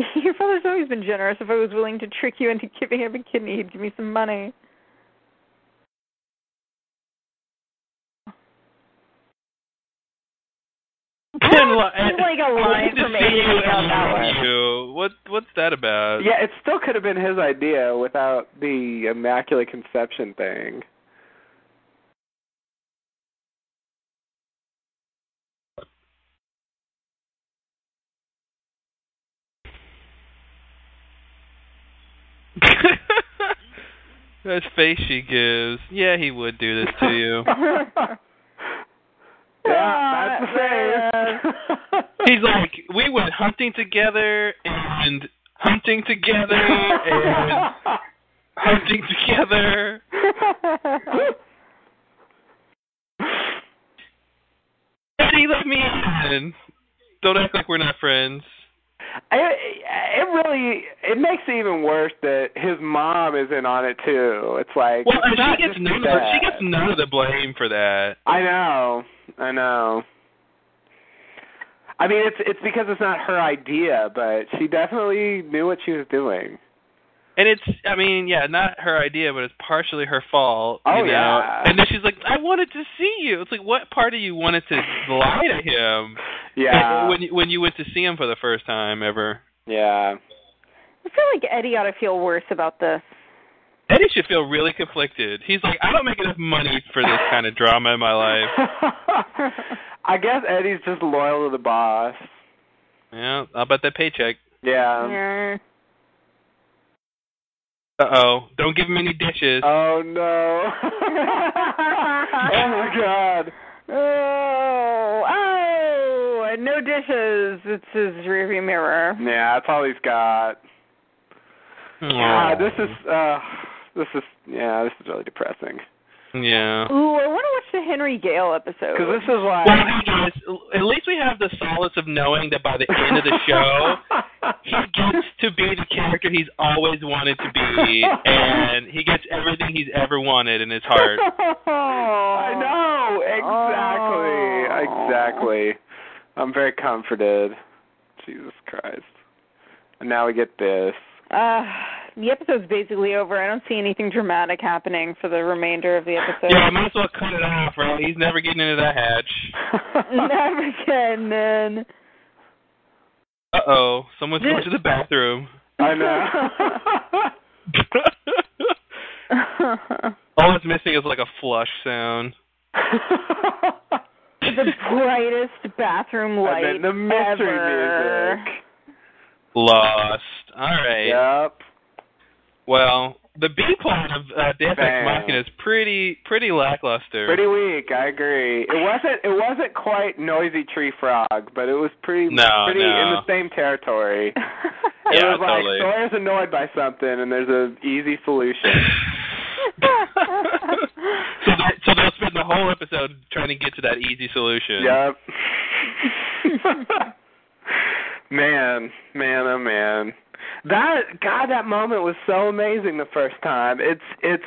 Your father's always been generous. If I was willing to trick you into giving him a kidney, he'd give me some money. And li- It's like a line to from see you ADD on that one. you. What what's that about? Yeah, it still could have been his idea without the immaculate conception thing. That face she gives. Yeah, he would do this to you. yeah, that's the face. He's like, we went hunting together and hunting together and hunting together. Eddie, let me in. Don't act like we're not friends. It, it really it makes it even worse that his mom is in on it too. It's like Well, it's she gets none of the, she gets none of the blame for that. I know, I know. I mean, it's it's because it's not her idea, but she definitely knew what she was doing. And it's, I mean, yeah, not her idea, but it's partially her fault. Oh, you know? yeah. And then she's like, "I wanted to see you." It's like, what part of you wanted to lie to him? Yeah, When you, when you went to see him for the first time ever. yeah. I feel like Eddie ought to feel worse about this. Eddie should feel really conflicted. He's like, I don't make enough money for this kind of drama in my life. I guess Eddie's just loyal to the boss. Yeah, I'll bet that paycheck. Yeah. Yeah. Uh oh, don't give him any dishes. Oh no. oh my god. Oh, oh, no dishes. It's his rearview mirror. Yeah, that's all he's got. Yeah, God, this is uh this is yeah, this is really depressing. Yeah. Ooh, I want to watch the Henry Gale episode. Cuz this is like Well, hey at least we have the solace of knowing that by the end of the show, he gets to be the character he's always wanted to be, and he gets everything he's ever wanted in his heart. I know, exactly. Exactly. I'm very comforted. Jesus Christ. And now we get this. Uh, the episode's basically over. I don't see anything dramatic happening for the remainder of the episode. Yeah, I might as well cut it off, right? He's never getting into that hatch. Never again, man. Uh oh, someone's going to the bathroom. I know. All it's missing is like a flush sound. The brightest bathroom light and then the mystery ever. music. Lost. All right. Yep. Well, the B plot of uh, Deus Ex Bang. Machina is pretty pretty lackluster. Pretty weak, I agree. It wasn't it wasn't quite noisy tree frog, but it was pretty No, pretty no. in the same territory. It Yeah, was like totally. Sawyer's annoyed by something and there's an easy solution. so, they, so they'll spend the whole episode trying to get to that easy solution. Yep. man, man, oh man. That God, that moment was so amazing the first time. It's it's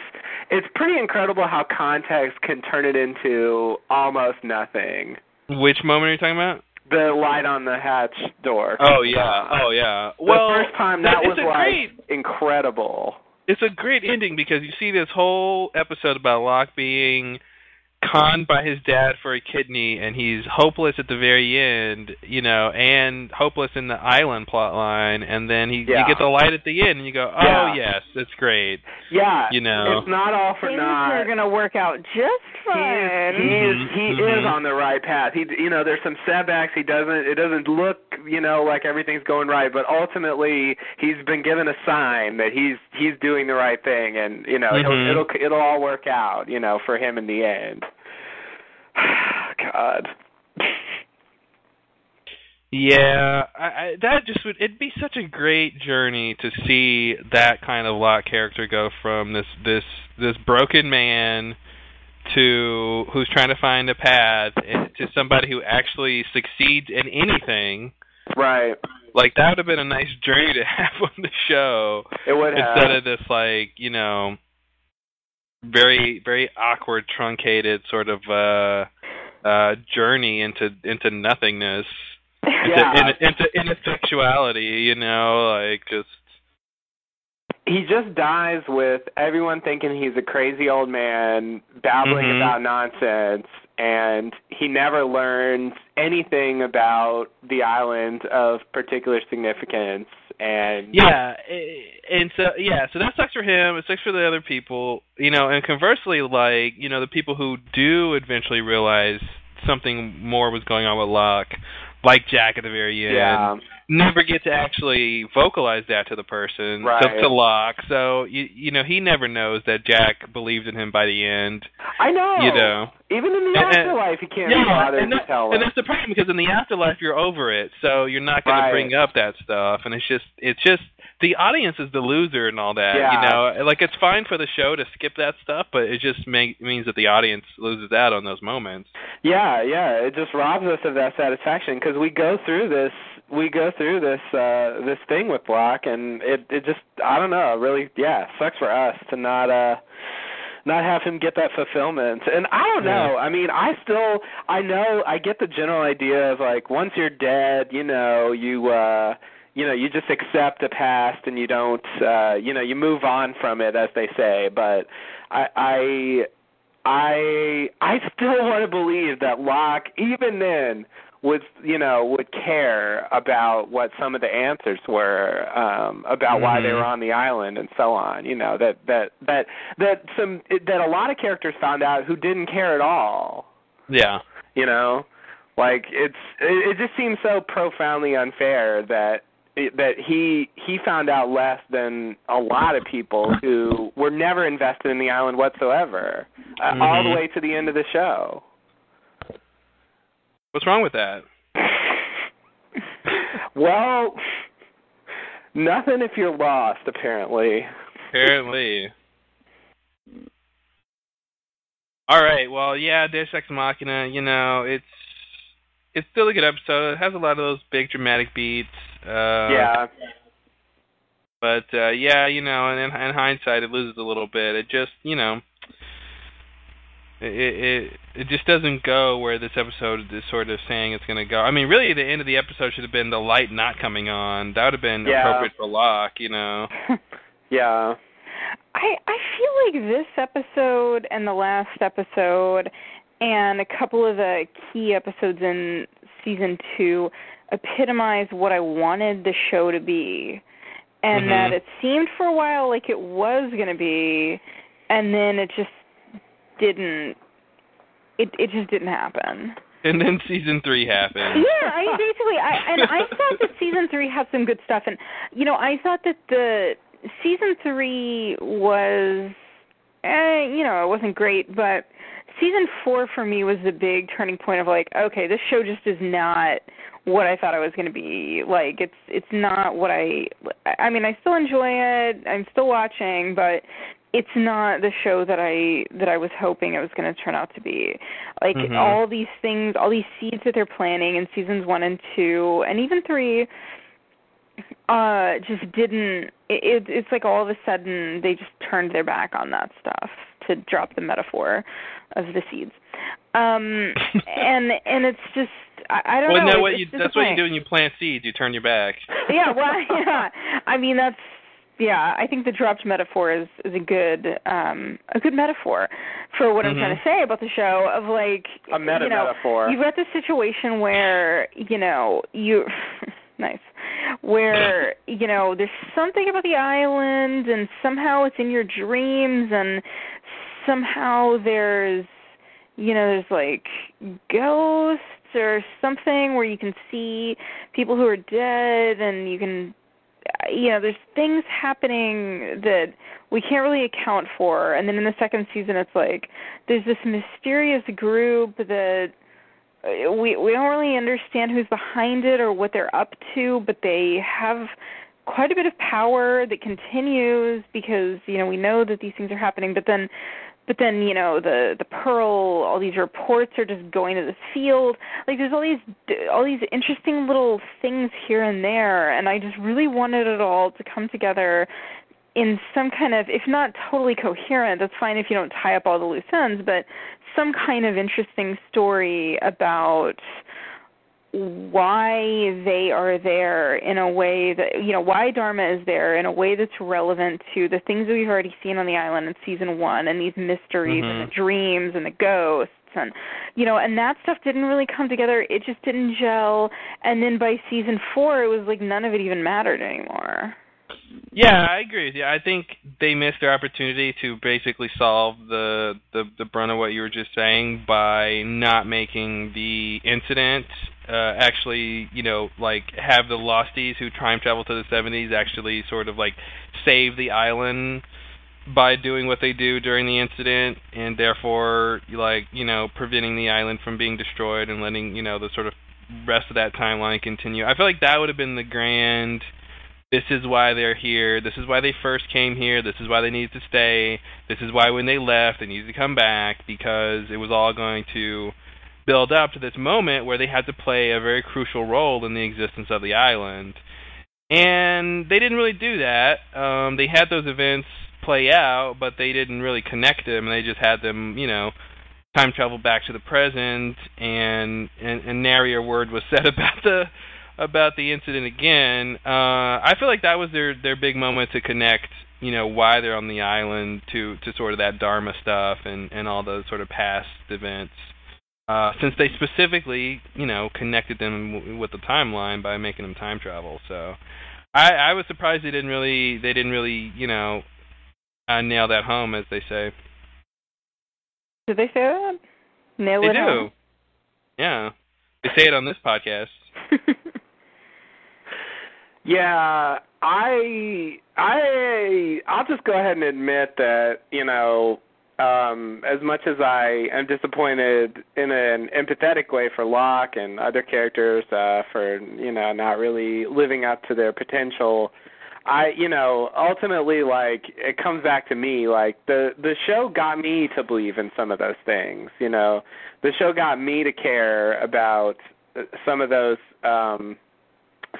it's pretty incredible how context can turn it into almost nothing. Which moment are you talking about? The light on the hatch door. Oh yeah. Oh yeah. The Well, first time that it's was like great. incredible. It's a great ending because you see this whole episode about Locke being conned by his dad for a kidney, and he's hopeless at the very end, you know, and hopeless in the island plot line, and then he Yeah. you get the light at the end, and you go, oh Yeah. yes, it's great. Yeah, You know. it's not all for Things naught. are gonna work out just He is, he is Mhm, he mhm. is on the right path. He you know there's some setbacks. He doesn't it doesn't look you know like everything's going right, but ultimately he's been given a sign that he's he's doing the right thing, and you know Mhm. it'll, it'll it'll all work out you know for him in the end. God. Yeah, I, I, that just would it'd be such a great journey to see that kind of lot character go from this this this broken man to who's trying to find a path and to somebody who actually succeeds in anything. Right. Like that would have been a nice journey to have on the show It would have. instead of this like you know very very awkward truncated sort of uh uh journey into into nothingness into, Yeah. into, into ineffectuality, you know, like just he just dies with everyone thinking he's a crazy old man babbling Mhm. about nonsense and he never learns anything about the island of particular significance and yeah, and so yeah, so that sucks for him. It sucks for the other people, you know. And conversely, like you know, the people who do eventually realize something more was going on with Locke, like Jack at the very end. yeah never get to actually vocalize that to the person Right. to, to Locke. So you you know he never knows that Jack believed in him by the end. I know. You know. Even in the And- and- afterlife, he can't Yeah, bothered and, to tell and that's the problem because in the afterlife you're over it, so you're not going Right. to bring up that stuff, and it's just it's just the audience is the loser and all that. Yeah. You know, like it's fine for the show to skip that stuff, but it just make, means that the audience loses out on those moments. Yeah, yeah. It just robs us of that satisfaction because we go through this, we go through this, uh this thing with Locke, and it, it just, I don't know, really, yeah, sucks for us to not, uh not have him get that fulfillment. And I don't know. I mean, I still I know I get the general idea of like once you're dead, you know, you uh you know, you just accept the past and you don't uh you know, you move on from it as they say, but I I I I still want to believe that Locke even then would you know would care about what some of the answers were um about why they Mhm. were on the island and so on you know that that that that some that a lot of characters found out who didn't care at all Yeah. you know like it's it, it just seems so profoundly unfair that that he he found out less than a lot of people who were never invested in the island whatsoever uh, all the Mhm. way to the end of the show What's wrong with that? well nothing if you're lost apparently Apparently. All right. Well, yeah, Deus Ex Machina. You know, it's it's still a good episode. It has a lot of those big dramatic beats. Uh, yeah But uh, yeah, you know, and in, in hindsight, it loses a little bit. It just, you know, it it it just doesn't go where this episode is sort of saying it's going to go. I mean, really, the end of the episode should have been the light not coming on. That would have been Yeah. appropriate for Locke, you know. yeah I I feel like this episode and the last episode and a couple of the key episodes in season 2 epitomize what I wanted the show to be. And Mhm. that it seemed for a while like it was going to be and then it just didn't it it just didn't happen. And then season three happened. Yeah, I basically I and I thought that season three had some good stuff and you know, I thought that the season three was eh, you know, it wasn't great, but season four for me was the big turning point of like, okay, this show just is not what I thought it was going to be. Like it's it's not what I I mean, I still enjoy it. I'm still watching, but it's not the show that I that I was hoping it was going to turn out to be. Like Mhm. all these things, all these seeds that they're planting in seasons 1 and 2 and even 3 uh just didn't it, it it's like all of a sudden they just turned their back on that stuff to drop the metaphor of the seeds um and and it's just i, I don't well, know no, what it's you that's what you do when you plant seeds. You turn your back. yeah well yeah i mean that's yeah i think the dropped metaphor is is a good um a good metaphor for what i'm Mhm. trying to say about the show of like a meta you know, metaphor You've got this situation where, you know, you nice. Where, you know, there's something about the island and somehow it's in your dreams and somehow there's you know, there's like ghosts or something where you can see people who are dead and you can you know, there's things happening that we can't really account for. And then in the second season, it's like there's this mysterious group that uh, we we don't really understand who's behind it or what they're up to, but they have quite a bit of power that continues because you know we know that these things are happening, but then but then you know the the pearl all these reports are just going to this field. Like there's all these all these interesting little things here and there and i just really wanted it all to come together in some kind of if not totally coherent that's fine if you don't tie up all the loose ends but some kind of interesting story about why they are there in a way that you know why Dharma is there in a way that's relevant to the things that we've already seen on the island in season one and these mysteries and the mm-hmm. dreams and the ghosts and you know and that stuff didn't really come together. It just didn't gel. And then by season four it was like none of it even mattered anymore. Yeah, I agree with you. I think they missed their opportunity to basically solve the the the brunt of what you were just saying by not making the incident uh, actually, you know, like have the Losties who time travel to the 70s actually sort of like save the island by doing what they do during the incident, and therefore, like, you know, preventing the island from being destroyed and letting, you know, the sort of rest of that timeline continue. I feel like that would have been the grand. This is why they're here. This is why they first came here. This is why they needed to stay. This is why when they left, they needed to come back because it was all going to build up to this moment where they had to play a very crucial role in the existence of the island. And they didn't really do that. Um, they had those events play out, but they didn't really connect them. They just had them, you know, time travel back to the present, and and, and nary a word was said about the about the incident again. Uh, I feel like that was their their big moment to connect, you know, why they're on the island to to sort of that Dharma stuff and and all those sort of past events. Uh, since they specifically, you know, connected them w- with the timeline by making them time travel, so I, I was surprised they didn't really, they didn't really, you know, uh, nail that home, as they say. Did they say that? Nail they it do. home. Yeah, they say it on this podcast. Yeah, I I I'll just go ahead and admit that you know um as much as I am disappointed in an empathetic way for Locke and other characters uh for you know not really living up to their potential I you know ultimately like it comes back to me like the the show got me to believe in some of those things you know? The show got me to care about some of those um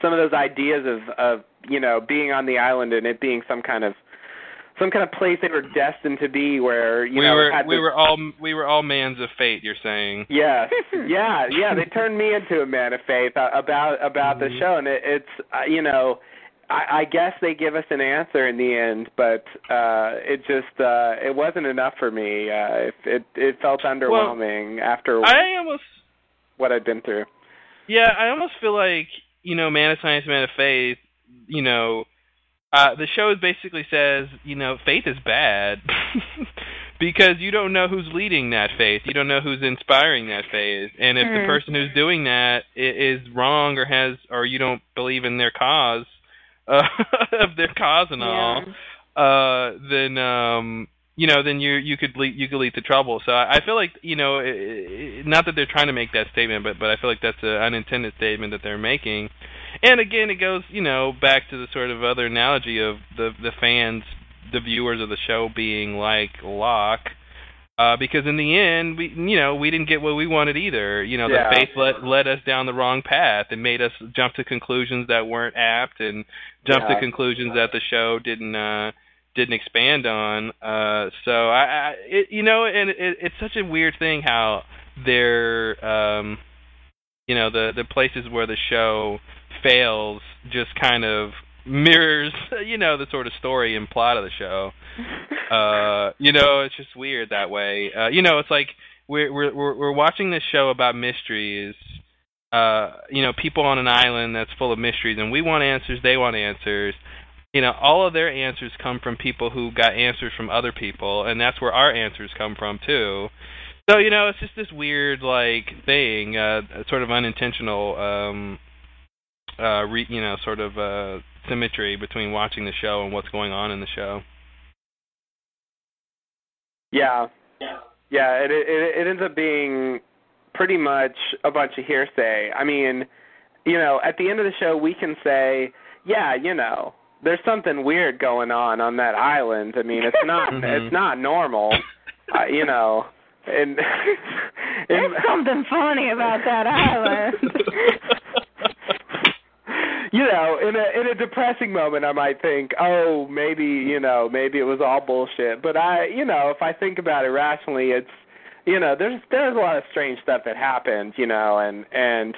some of those ideas of of you know being on the island and it being some kind of some kind of place they were destined to be where you we know were had we this- were all we were all mans of fate. You're saying. Yes, yeah, yeah. They turned me into a man of faith uh, about about the Mhm. show, and it, it's uh, you know, I, I guess they give us an answer in the end, but uh it just uh it wasn't enough for me. Uh It it, it felt underwhelming after I almost what I'd been through. Yeah, I almost feel like you know, man of science, man of faith. You know, uh, the show basically says, you know, faith is bad because you don't know who's leading that faith. You don't know who's inspiring that faith, and if the Mhm. person who's doing that is is wrong or has, or you don't believe in their cause, uh, of their cause and all, uh, then um, you know, then you you could lead you could lead to trouble. So I, I feel like you know, i i not that they're trying to make that statement, but but I feel like that's an unintended statement that they're making. And again, it goes you know back to the sort of other analogy of the the fans, the viewers of the show being like Locke. Uh, because in the end, we you know we didn't get what we wanted either. You know, Yeah. the faith led led us down the wrong path and made us jump to conclusions that weren't apt and jump Yeah. to conclusions that the show didn't uh didn't expand on uh so i, I it, you know and it, it's such a weird thing how they're um you know the the places where the show fails just kind of mirrors you know the sort of story and plot of the show. Uh you know it's just weird that way. Uh you know it's like we're we're we're we're watching this show about mysteries uh you know people on an island that's full of mysteries and we want answers they want answers. You know all of their answers come from people who got answers from other people and that's where our answers come from too. So you know it's just this weird like thing uh sort of unintentional um uh re, you know sort of uh symmetry between watching the show and what's going on in the show Yeah. Yeah, it it it ends up being pretty much a bunch of hearsay. I mean, you know, at the end of the show we can say, yeah, you know, there's something weird going on on that island. I mean, it's not Mhm. it's not normal. Uh, you know, and There's something funny about that island. you know, in a in a depressing moment, I might think, oh, maybe you know, maybe it was all bullshit. But I, you know, if I think about it rationally, it's you know, there's there's a lot of strange stuff that happened, you know, and and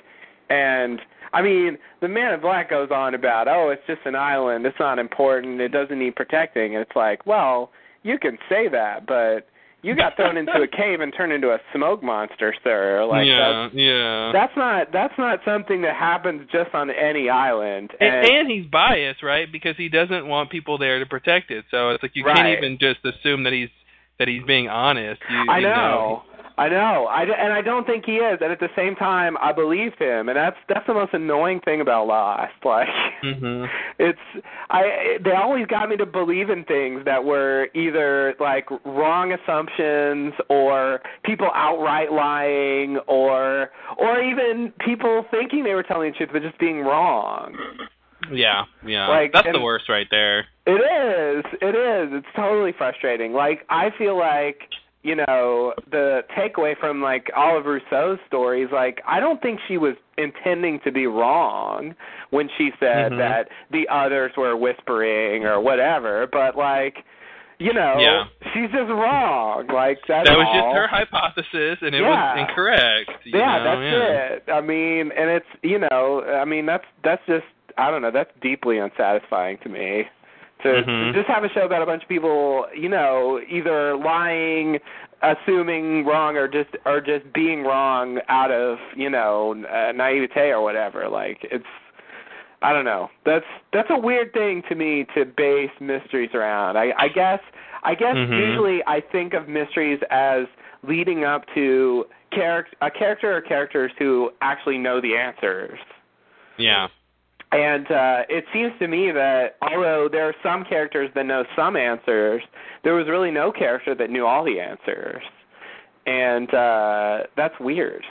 and I mean, the Man in Black goes on about, oh, it's just an island, it's not important, it doesn't need protecting, and it's like, well, you can say that, but you got thrown into a cave and turned into a smoke monster, sir. Like yeah that's yeah that's not that's not something that happens just on any island. and, and he's biased, right? Because he doesn't want people there to protect it. So it's like you Right. can't even just assume that he's that he's being honest. You, I you know. I know, I and I don't think he is, and at the same time, I believe him, and that's that's the most annoying thing about Lost. Like, Mhm. it's I they always got me to believe in things that were either like wrong assumptions or people outright lying or or even people thinking they were telling the truth but just being wrong. Yeah, yeah. Like, That's the worst right there. It is. It is. It's totally frustrating. Like I feel like you know the takeaway from like all of Rousseau's stories. Like I don't think she was intending to be wrong when she said Mhm. that the others were whispering or whatever. But like, you know, Yeah. she's just wrong. Like that was all. just her hypothesis, and it Yeah. was incorrect. you Yeah, know? that's yeah. it. I mean, and it's you know, I mean that's that's just I don't know, that's deeply unsatisfying to me. To, Mhm. to just have a show about a bunch of people, you know, either lying, assuming wrong, or just or just being wrong out of you know uh, naivete or whatever. Like it's, I don't know. That's that's a weird thing to me to base mysteries around. I, I guess I guess Mhm. usually I think of mysteries as leading up to charac- a character or characters who actually know the answers. Yeah. And uh, it seems to me that although there are some characters that know some answers, there was really no character that knew all the answers. And uh, that's weird.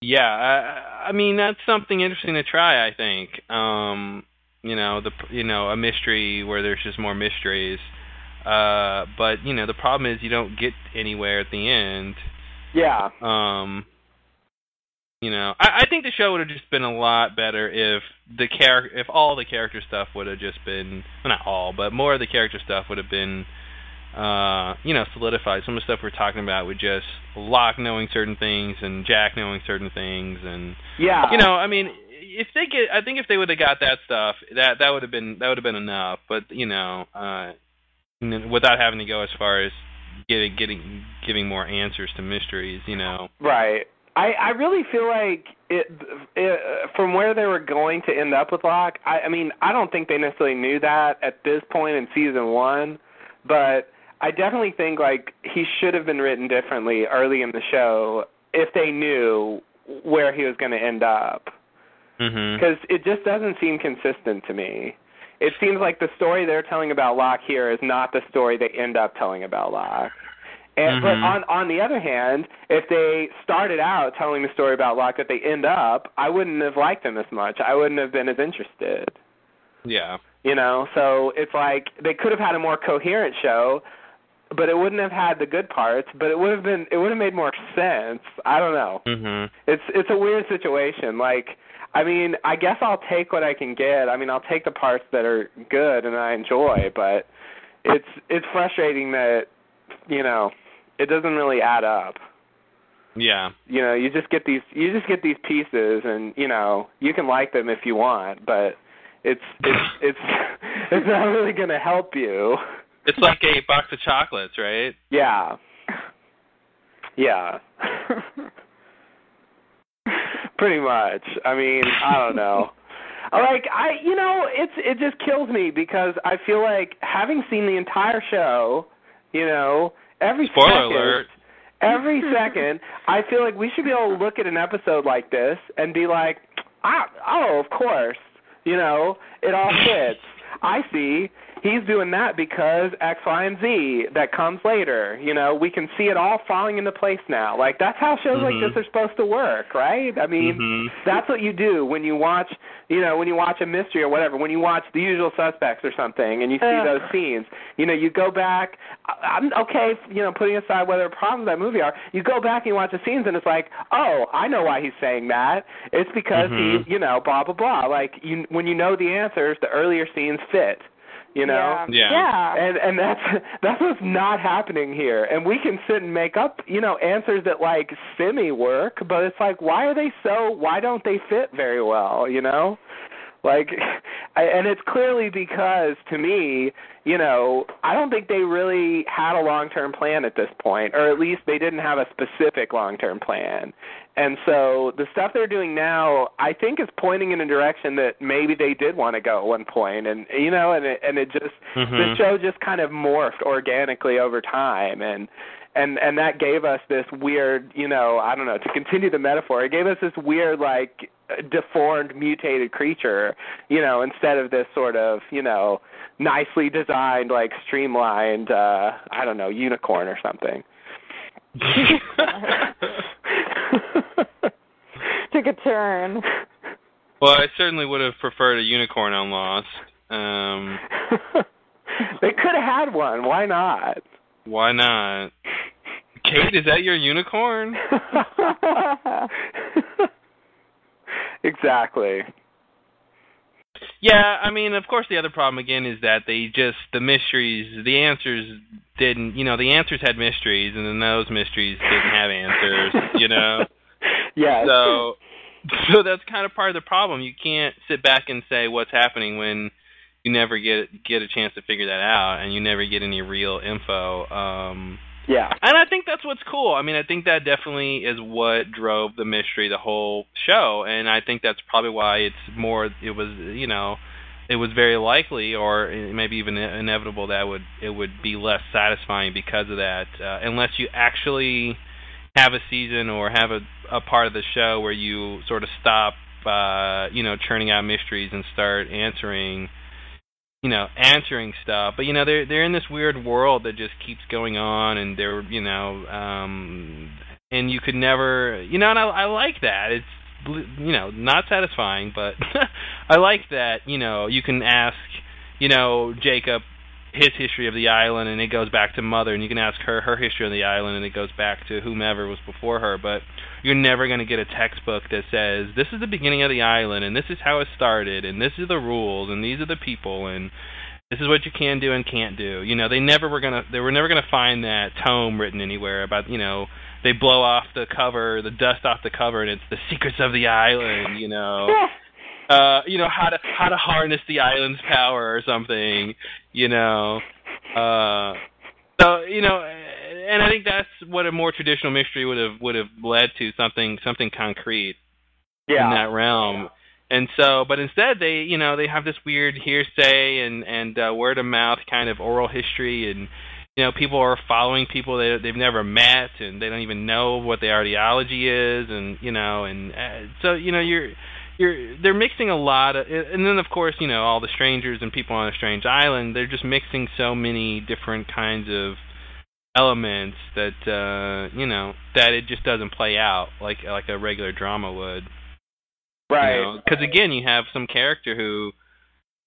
Yeah, I, I mean that's something interesting to try. I think, um, you know, the you know a mystery where there's just more mysteries. Uh, but you know the problem is you don't get anywhere at the end. Yeah. Um, you know, I, I think the show would have just been a lot better if the char- if all the character stuff would have just been well, not all, but more of the character stuff would have been uh, you know, solidified. Some of the stuff we're talking about with just Locke knowing certain things and Jack knowing certain things and Yeah. you know, I mean, if they get, I think if they would have got that stuff, that that would have been that would have been enough. But you know, uh, you know, without having to go as far as getting getting giving more answers to mysteries, you know. Right. I I really feel like it, it from where they were going to end up with Locke. I I mean I don't think they necessarily knew that at this point in season one, but I definitely think like he should have been written differently early in the show if they knew where he was going to end up Mhm. because it just doesn't seem consistent to me. It seems like the story they're telling about Locke here is not the story they end up telling about Locke. And but Mhm. on on the other hand, if they started out telling the story about Locke that they end up, I wouldn't have liked them as much. I wouldn't have been as interested. Yeah. You know, so it's like they could have had a more coherent show, but it wouldn't have had the good parts, but it would have been it would have made more sense. I don't know Mhm. it's it's a weird situation. Like, I mean, I guess I'll take what I can get. I mean, I'll take the parts that are good and I enjoy, but it's it's frustrating that you know it doesn't really add up. Yeah. You know, you just get these you just get these pieces, and you know you can like them if you want, but it's it's it's it's not really going to help you. It's like a box of chocolates, right? Yeah. Yeah. Pretty much. I mean, I don't know. Like I, you know, it's it just kills me because I feel like having seen the entire show, you know, every Spoiler second, alert. every second, I feel like we should be able to look at an episode like this and be like, ah, oh, of course, you know, it all fits. I see. He's doing that because X, Y, and Z that comes later. You know, we can see it all falling into place now. Like that's how shows Mhm. like this are supposed to work, right? I mean, Mhm. that's what you do when you watch, you know, when you watch a mystery or whatever. When you watch The Usual Suspects or something, and you see Ugh. those scenes, you know, you go back. I'm okay, you know, putting aside whether problems that movie are. You go back and you watch the scenes, and it's like, oh, I know why he's saying that. It's because Mhm. he, you know, blah blah blah. Like you, when you know the answers, the earlier scenes fit. You know. Yeah. Yeah. Yeah. And and that's that's what's not happening here. And we can sit and make up, you know, answers that like semi work, but it's like why are they so why don't they fit very well, you know? Like I, and it's clearly because to me, you know, I don't think they really had a long-term plan at this point, or at least they didn't have a specific long-term plan. And so the stuff they're doing now, I think is pointing in a direction that maybe they did want to go at one point and you know, and it and it just the Mhm. show just kind of morphed organically over time and and and that gave us this weird, you know, I don't know, to continue the metaphor, it gave us this weird like deformed mutated creature, you know, instead of this sort of, you know, nicely designed like streamlined uh I don't know, unicorn or something. Took a turn. Well, I certainly would have preferred a unicorn on Lost. Um, they could have had one. Why not? Why not? Kate, is that your unicorn? exactly. Yeah, I mean, of course, the other problem again is that they just the mysteries, the answers didn't, you know, the answers had mysteries, and then those mysteries didn't have answers, you know. Yeah. So, so that's kind of part of the problem. You can't sit back and say what's happening when you never get get a chance to figure that out, and you never get any real info. Um, yeah. And I think that's what's cool. I mean, I think that definitely is what drove the mystery, the whole show, and I think that's probably why it's more. It was, you know, it was very likely, or maybe even inevitable, that would it would be less satisfying because of that, uh, unless you actually have a season or have a a part of the show where you sort of stop, uh, you know, churning out mysteries and start answering you know, answering stuff. But you know, they're they're in this weird world that just keeps going on, and they're you know, um, and you could never, you know, and I, I like that. It's you know not satisfying, but I like that. You know, you can ask, you know, Jacob his history of the island, and it goes back to mother, and you can ask her her history of the island, and it goes back to whomever was before her. But you're never going to get a textbook that says this is the beginning of the island, and this is how it started, and this is the rules, and these are the people, and this is what you can do and can't do. You know, they never were gonna they were never gonna find that tome written anywhere about you know they blow off the cover, the dust off the cover, and it's the secrets of the island. You know. uh, you know how to how to harness the island's power or something, you know. Uh, so you know, and I think that's what a more traditional mystery would have would have led to something something concrete yeah. in that realm. And so, but instead they, you know, they have this weird hearsay and and uh, word of mouth kind of oral history, and you know, people are following people they they've never met, and they don't even know what the ideology is, and you know, and uh, so you know, you're you're they're mixing a lot of and then of course you know all the strangers and people on a strange island they're just mixing so many different kinds of elements that uh you know that it just doesn't play out like like a regular drama would. Right. because you know? again you have some character who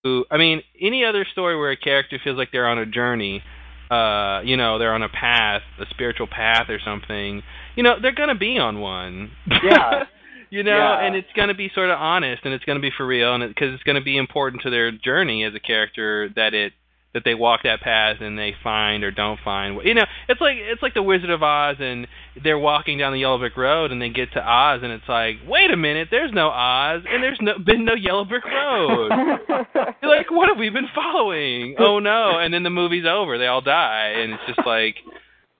who i mean any other story where a character feels like they're on a journey uh you know they're on a path a spiritual path or something you know they're going to be on one. Yeah you know, yeah. and it's going to be sort of honest and it's going to be for real, and because it, it's going to be important to their journey as a character that it that they walk that path and they find or don't find. You know, it's like it's like the Wizard of Oz, and they're walking down the Yellow Brick Road, and they get to Oz, and it's like, wait a minute, there's no Oz, and there's no been no Yellow Brick Road. You're like, what have we been following? Oh no! And then the movie's over, they all die, and it's just like.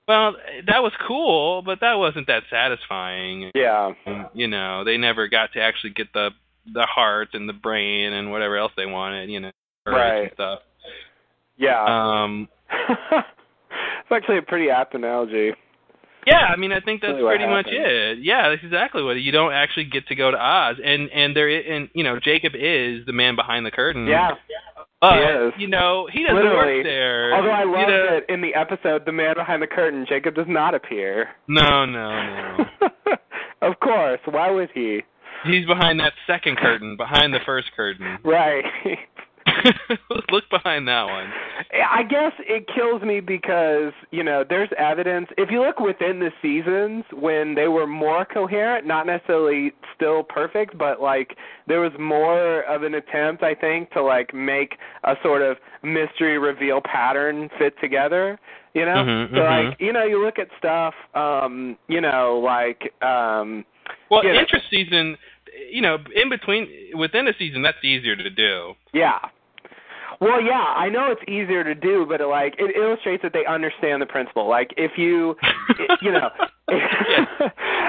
Well, that was cool, but that wasn't that satisfying. Yeah. And, you know, they never got to actually get the the heart and the brain and whatever else they wanted, you know, right. and stuff. Yeah. Um It's actually a pretty apt analogy. Yeah, I mean, I think that's really pretty much it. Yeah, that's exactly what it, you don't actually get to go to Oz, and and there and you know Jacob is the man behind the curtain. Yeah. But, he is. you know, he doesn't Literally. work there. Although I you love know, that in the episode, the man behind the curtain, Jacob does not appear. No, no, no. of course. Why would he? He's behind that second curtain, behind the first curtain. Right. Look behind that one. I guess it kills me because, you know, there's evidence. If you look within the seasons when they were more coherent, not necessarily still perfect, but like there was more of an attempt, I think, to like make a sort of mystery reveal pattern fit together. You know? Mhm, so mhm. like, you know, you look at stuff, um, you know, like um Well, you know, interest season, you know, in between within a season, that's easier to do. Yeah. Well, yeah, I know it's easier to do, but it, like it illustrates that they understand the principle. Like if you, you know, Yes.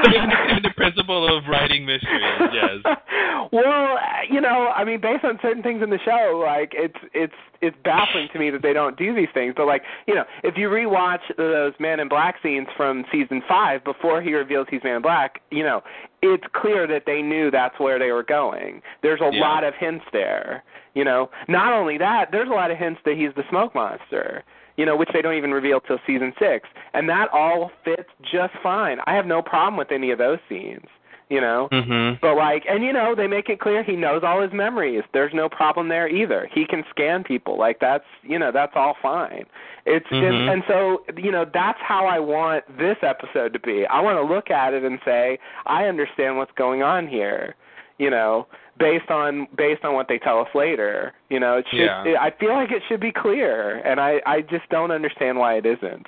They understand the principle of writing mysteries. Yes. well, you know, I mean, based on certain things in the show, like it's it's it's baffling to me that they don't do these things. But like, you know, if you rewatch those Man in Black scenes from season five before he reveals he's Man in Black, you know, it's clear that they knew that's where they were going. There's a Yeah. lot of hints there. You know, not only that, there's a lot of hints that he's the smoke monster. You know, which they don't even reveal till season six, and that all fits just fine. I have no problem with any of those scenes. You know, Mhm. but like, and you know, they make it clear he knows all his memories. There's no problem there either. He can scan people. Like that's, you know, that's all fine. It's Mhm. and, and so, you know, that's how I want this episode to be. I want to look at it and say, I understand what's going on here. You know, based on based on what they tell us later. You know, it should. Yeah. It, I feel like it should be clear, and I I just don't understand why it isn't.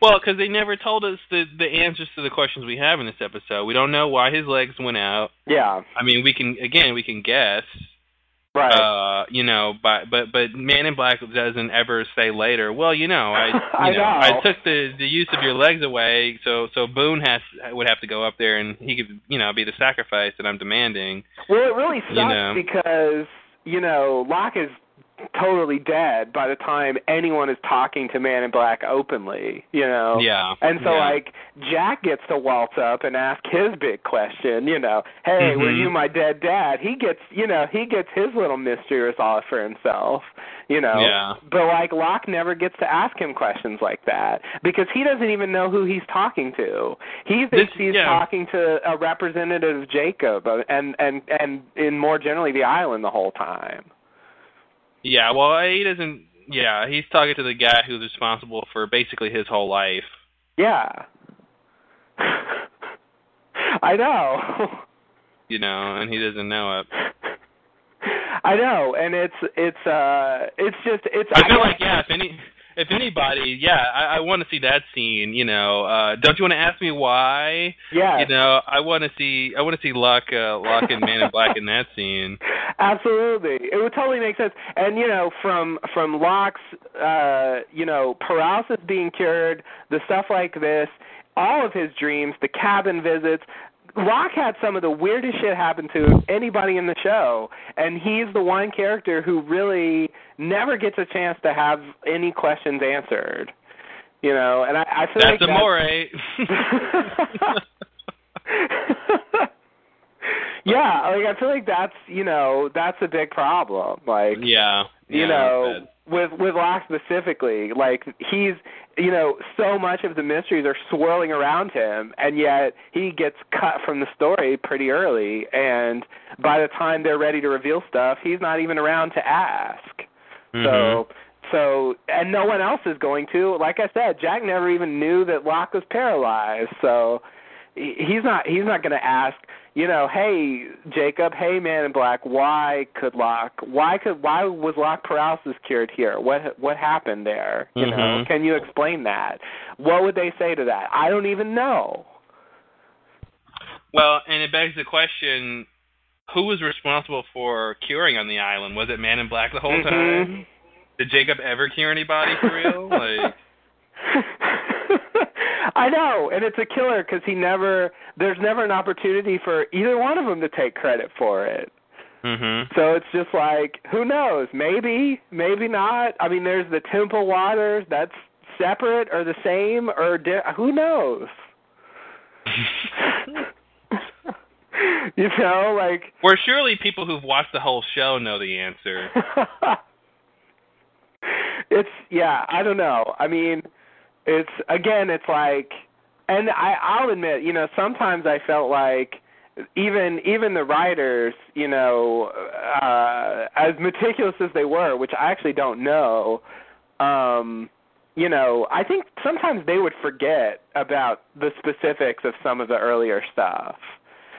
Well, because they never told us the the answers to the questions we have in this episode. We don't know why his legs went out. Yeah. I mean, we can again we can guess. Right. Uh, you know, but but but Man in Black doesn't ever say later. Well, you know, I you I know. I took the the use of your legs away, so so Boone has would have to go up there and he could you know be the sacrifice that I'm demanding. Well, it really sucks You know. because you know Locke is totally dead by the time anyone is talking to Man in Black openly. You know. Yeah. And so yeah. like Jack gets to waltz up and ask his big question, you know, hey, were Mhm. you my dead dad? He gets, you know, he gets his little mystery resolved for himself, you know. Yeah. But like Locke never gets to ask him questions like that because he doesn't even know who he's talking to. He thinks This- he's yeah. talking to a representative of Jacob uh, and and and in more generally the island the whole time. Yeah, well, he doesn't. Yeah, he's talking to the guy who's responsible for basically his whole life. Yeah. I know. You know, and he doesn't know it. I know, and it's it's uh it's just it's I feel like yeah, if any if anybody, yeah, I, I want to see that scene. You know, uh, don't you want to ask me why? yeah You know, I want to see I want to see Locke uh, Locke and Man in Black in that scene. absolutely it would totally make sense and you know from from Locke's uh you know paralysis being cured the stuff like this all of his dreams the cabin visits Locke had some of the weirdest shit happen to anybody in the show, and he's the one character who really never gets a chance to have any questions answered. You know, and I, I feel That's like amore. yeah, like I feel like that's you know that's a big problem. Like yeah. you yeah, know with with Locke specifically, like he's you know so much of the mysteries are swirling around him, and yet he gets cut from the story pretty early. And by the time they're ready to reveal stuff, he's not even around to ask. but- So mm-hmm. so and no one else is going to. Like I said, Jack never even knew that Locke was paralyzed. So he's not he's not going to ask, you know, hey Jacob, hey Man in Black, why could Locke why could why was Locke paralysis cured here? What what happened there? You know, Mhm. can you explain that? What would they say to that? I don't even know. Well, and it begs the question: Who was responsible for curing on the island? Was it Man in Black the whole Mhm. time? Did Jacob ever cure anybody for real? like, I know, and it's a killer because he never. There's never an opportunity for either one of them to take credit for it. hmm So it's just like, who knows? Maybe, maybe not. I mean, there's the temple waters. That's separate or the same or di- who knows? you know, like. Where surely people who've watched the whole show know the answer. it's yeah, I don't know. I mean, it's again, it's like, and I I'll admit, you know, sometimes I felt like even even the writers, you know, uh as meticulous as they were, which I actually don't know, um you know, I think sometimes they would forget about the specifics of some of the earlier stuff.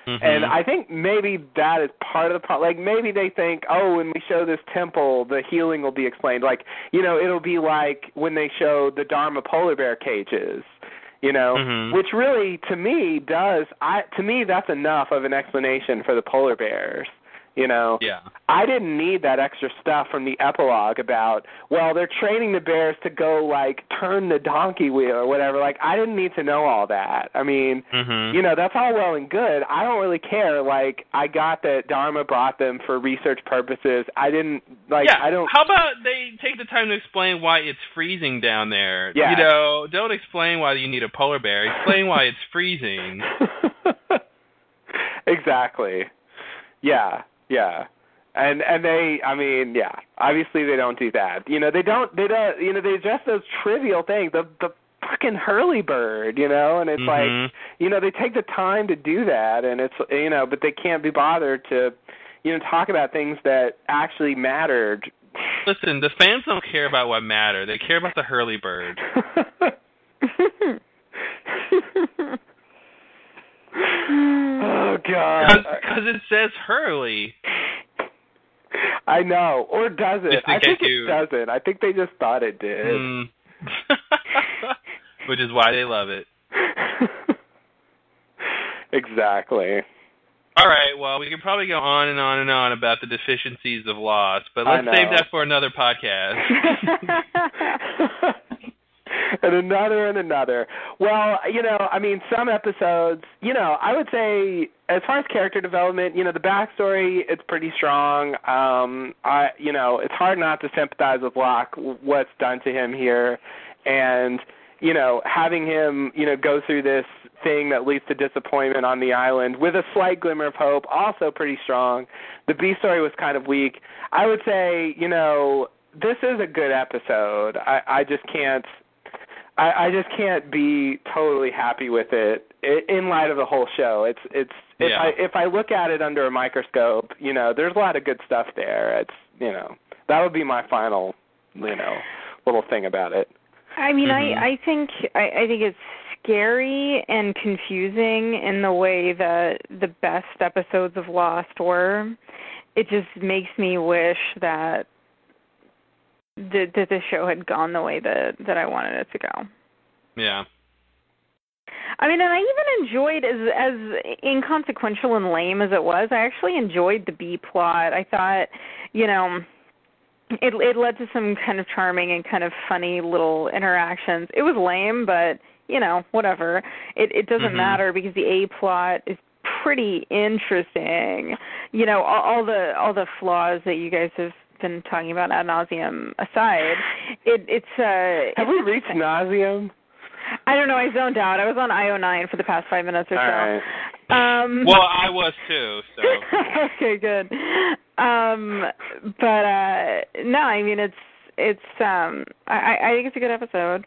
Mhm. And I think maybe that is part of the problem. Like maybe they think, oh, when we show this temple, the healing will be explained. Like you know, it'll be like when they show the Dharma polar bear cages. You know, Mhm. which really to me does. I to me that's enough of an explanation for the polar bears. You know, Yeah. I didn't need that extra stuff from the epilogue about, well, they're training the bears to go like turn the donkey wheel or whatever. Like I didn't need to know all that. I mean, Mhm. you know, that's all well and good. I don't really care. Like I got that Dharma brought them for research purposes. I didn't like yeah. I don't How about they take the time to explain why it's freezing down there? Yeah. You know, don't explain why you need a polar bear. Explain why it's freezing. exactly. Yeah, yeah. And and they I mean, yeah. Obviously they don't do that. You know, they don't they don't you know, they just those trivial things. The the fucking Hurley bird, you know, and it's like Mhm. you know, they take the time to do that and it's you know, but they can't be bothered to you know, talk about things that actually mattered. Listen, the fans don't care about what matter. They care about the Hurley bird. oh god. Because it says Hurley. I know. Or does it? I think case you- it doesn't. I think they just thought it did. Mm. Which is why they love it. exactly. All right, well, we could probably go on and on and on about the deficiencies of Lost, but let's save that for another podcast. and another and another. Well, you know, I mean, some episodes, you know, I would say as far as character development, you know, the backstory it's pretty strong. Um, I, you know, it's hard not to sympathize with Locke, what's done to him here, and you know, having him, you know, go through this thing that leads to disappointment on the island with a slight glimmer of hope, also pretty strong. The B story was kind of weak. I would say, you know, this is a good episode. I, I just can't I, I just can't be totally happy with it in light of the whole show. It's it's if Yeah. I if I look at it under a microscope, you know, there's a lot of good stuff there. It's you know that would be my final you know little thing about it. I mean, Mhm. I I think I, I think it's scary and confusing in the way that the best episodes of Lost were. It just makes me wish that that, that the show had gone the way that that I wanted it to go. yeah. I mean, and I even enjoyed as as inconsequential and lame as it was. I actually enjoyed the B plot. I thought, you know, it it led to some kind of charming and kind of funny little interactions. It was lame, but you know, whatever. It it doesn't Mhm. matter because the A plot is pretty interesting. You know, all, all the all the flaws that you guys have been talking about ad nauseum aside, it it's uh Have we reached nauseum? I don't know. I zoned out. I was on IO9 for the past five minutes or All so. right. Um, Well, I was too, so. okay, good. Um, but uh, no, I mean it's it's. Um, I I think it's a good episode.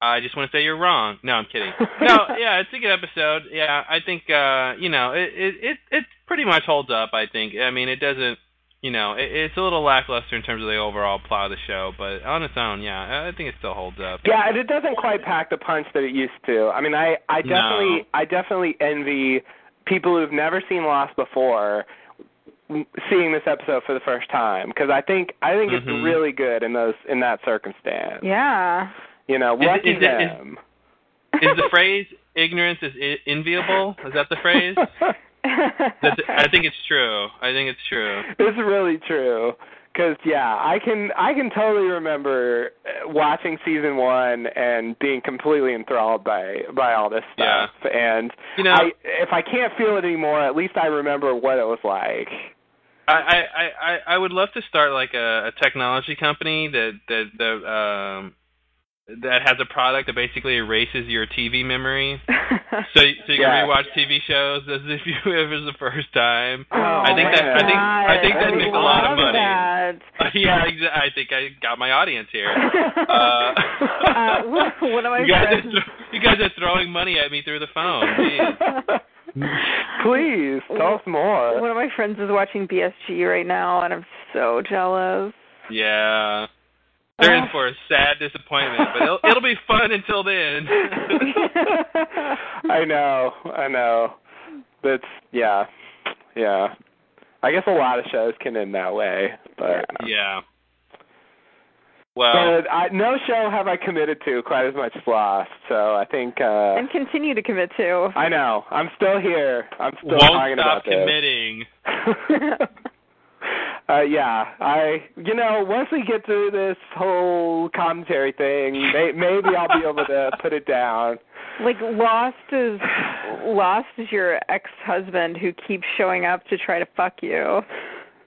I just want to say you're wrong. No, I'm kidding. No, yeah, it's a good episode. Yeah, I think uh, you know, it it it, it pretty much holds up, I think. I mean, it doesn't you know, it, it's a little lackluster in terms of the overall plot of the show, but on its own, yeah, I think it still holds up. Yeah, and it doesn't quite pack the punch that it used to. I mean, I I No. definitely I definitely envy people who've never seen Lost before seeing this episode for the first time because I think I think Mhm. it's really good in those in that circumstance. Yeah. You know, lucky is is- them. Is the phrase "ignorance is I- enviable"? Is that the phrase? That's, I think it's true. I think it's true. it's really true. Cause yeah, I can I can totally remember uh, watching season one and being completely enthralled by by all this stuff. Yeah. And You know, I if I can't feel it anymore, at least I remember what it was like. I, I, I, I- I would love to start like a, a technology company that that that um that has a product that basically erases your TV memory, so you- so you Yeah. can rewatch TV shows as if you it was the first time. Oh, I think that I think I think that I makes a lot of money. That. yeah, I think I got my audience here. Uh, Uh, one- one of my you guys are friends- you guys are throwing money at me through the phone. Jeez. Please tell us more. One of my friends is watching BSG right now, and I'm so jealous. Yeah. They're in Oh. for a sad disappointment, but it'll, it'll be fun until then. I know, I know. That's yeah, yeah. I guess a lot of shows can end that way, but yeah. Well, but I, no show have I committed to quite as much floss, So I think. uh and continue to commit to. I know. I'm still here. I'm still won't talking stop about this. committing. uh, yeah, I. You know, once we get through this whole commentary thing, may, maybe I'll be able to put it down. Like Lost is Lost is your ex-husband who keeps showing up to try to fuck you,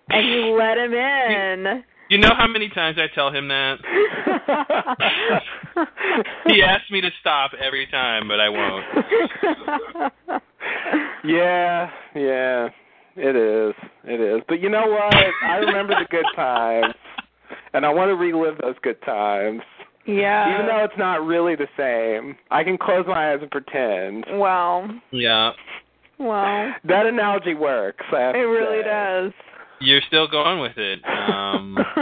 and you let him in. You know how many times I tell him that? he asks me to stop every time, but I won't. yeah, yeah, it is. It is. But you know what? I remember the good times, and I want to relive those good times. Yeah. Even though it's not really the same, I can close my eyes and pretend. Well. Yeah. Well. That analogy works. I have It to really say. does. You're still going with it. Um,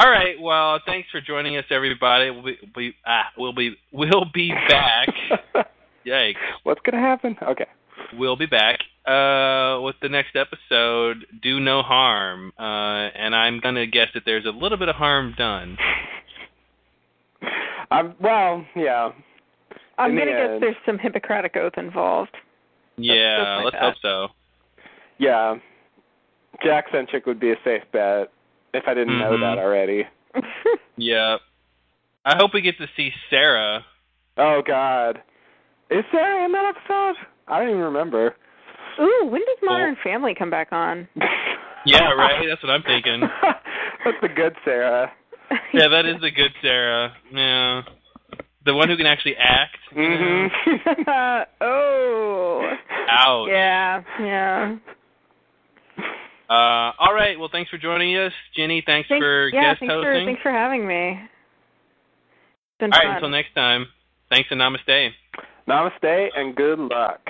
all right. Well, thanks for joining us, everybody. We'll be, we ah, we'll be we'll be back. Yikes. What's gonna happen? Okay. We'll be back uh, with the next episode. Do no harm, uh, and I'm gonna guess that there's a little bit of harm done. Um, well, yeah. I'm gonna guess end. there's some Hippocratic oath involved. Yeah, just let's bet. hope so. Yeah. Jack Centric would be a safe bet if I didn't know Mhm. that already. Yeah. I hope we get to see Sarah. Oh God. Is Sarah in that episode? I don't even remember. Ooh, when does Modern Family come back on? Yeah, right. That's what I'm thinking. That's the good Sarah. Yeah, that is the good Sarah. Yeah. The one who can actually act. Mhm. oh. Ouch. Yeah, yeah. Uh, all right. Well, thanks for joining us, Jenny. Thanks, Thanks, for yeah, guest thanks for hosting. thanks for having me. It's been all fun. right. Until next time. Thanks and namaste. Namaste and good luck.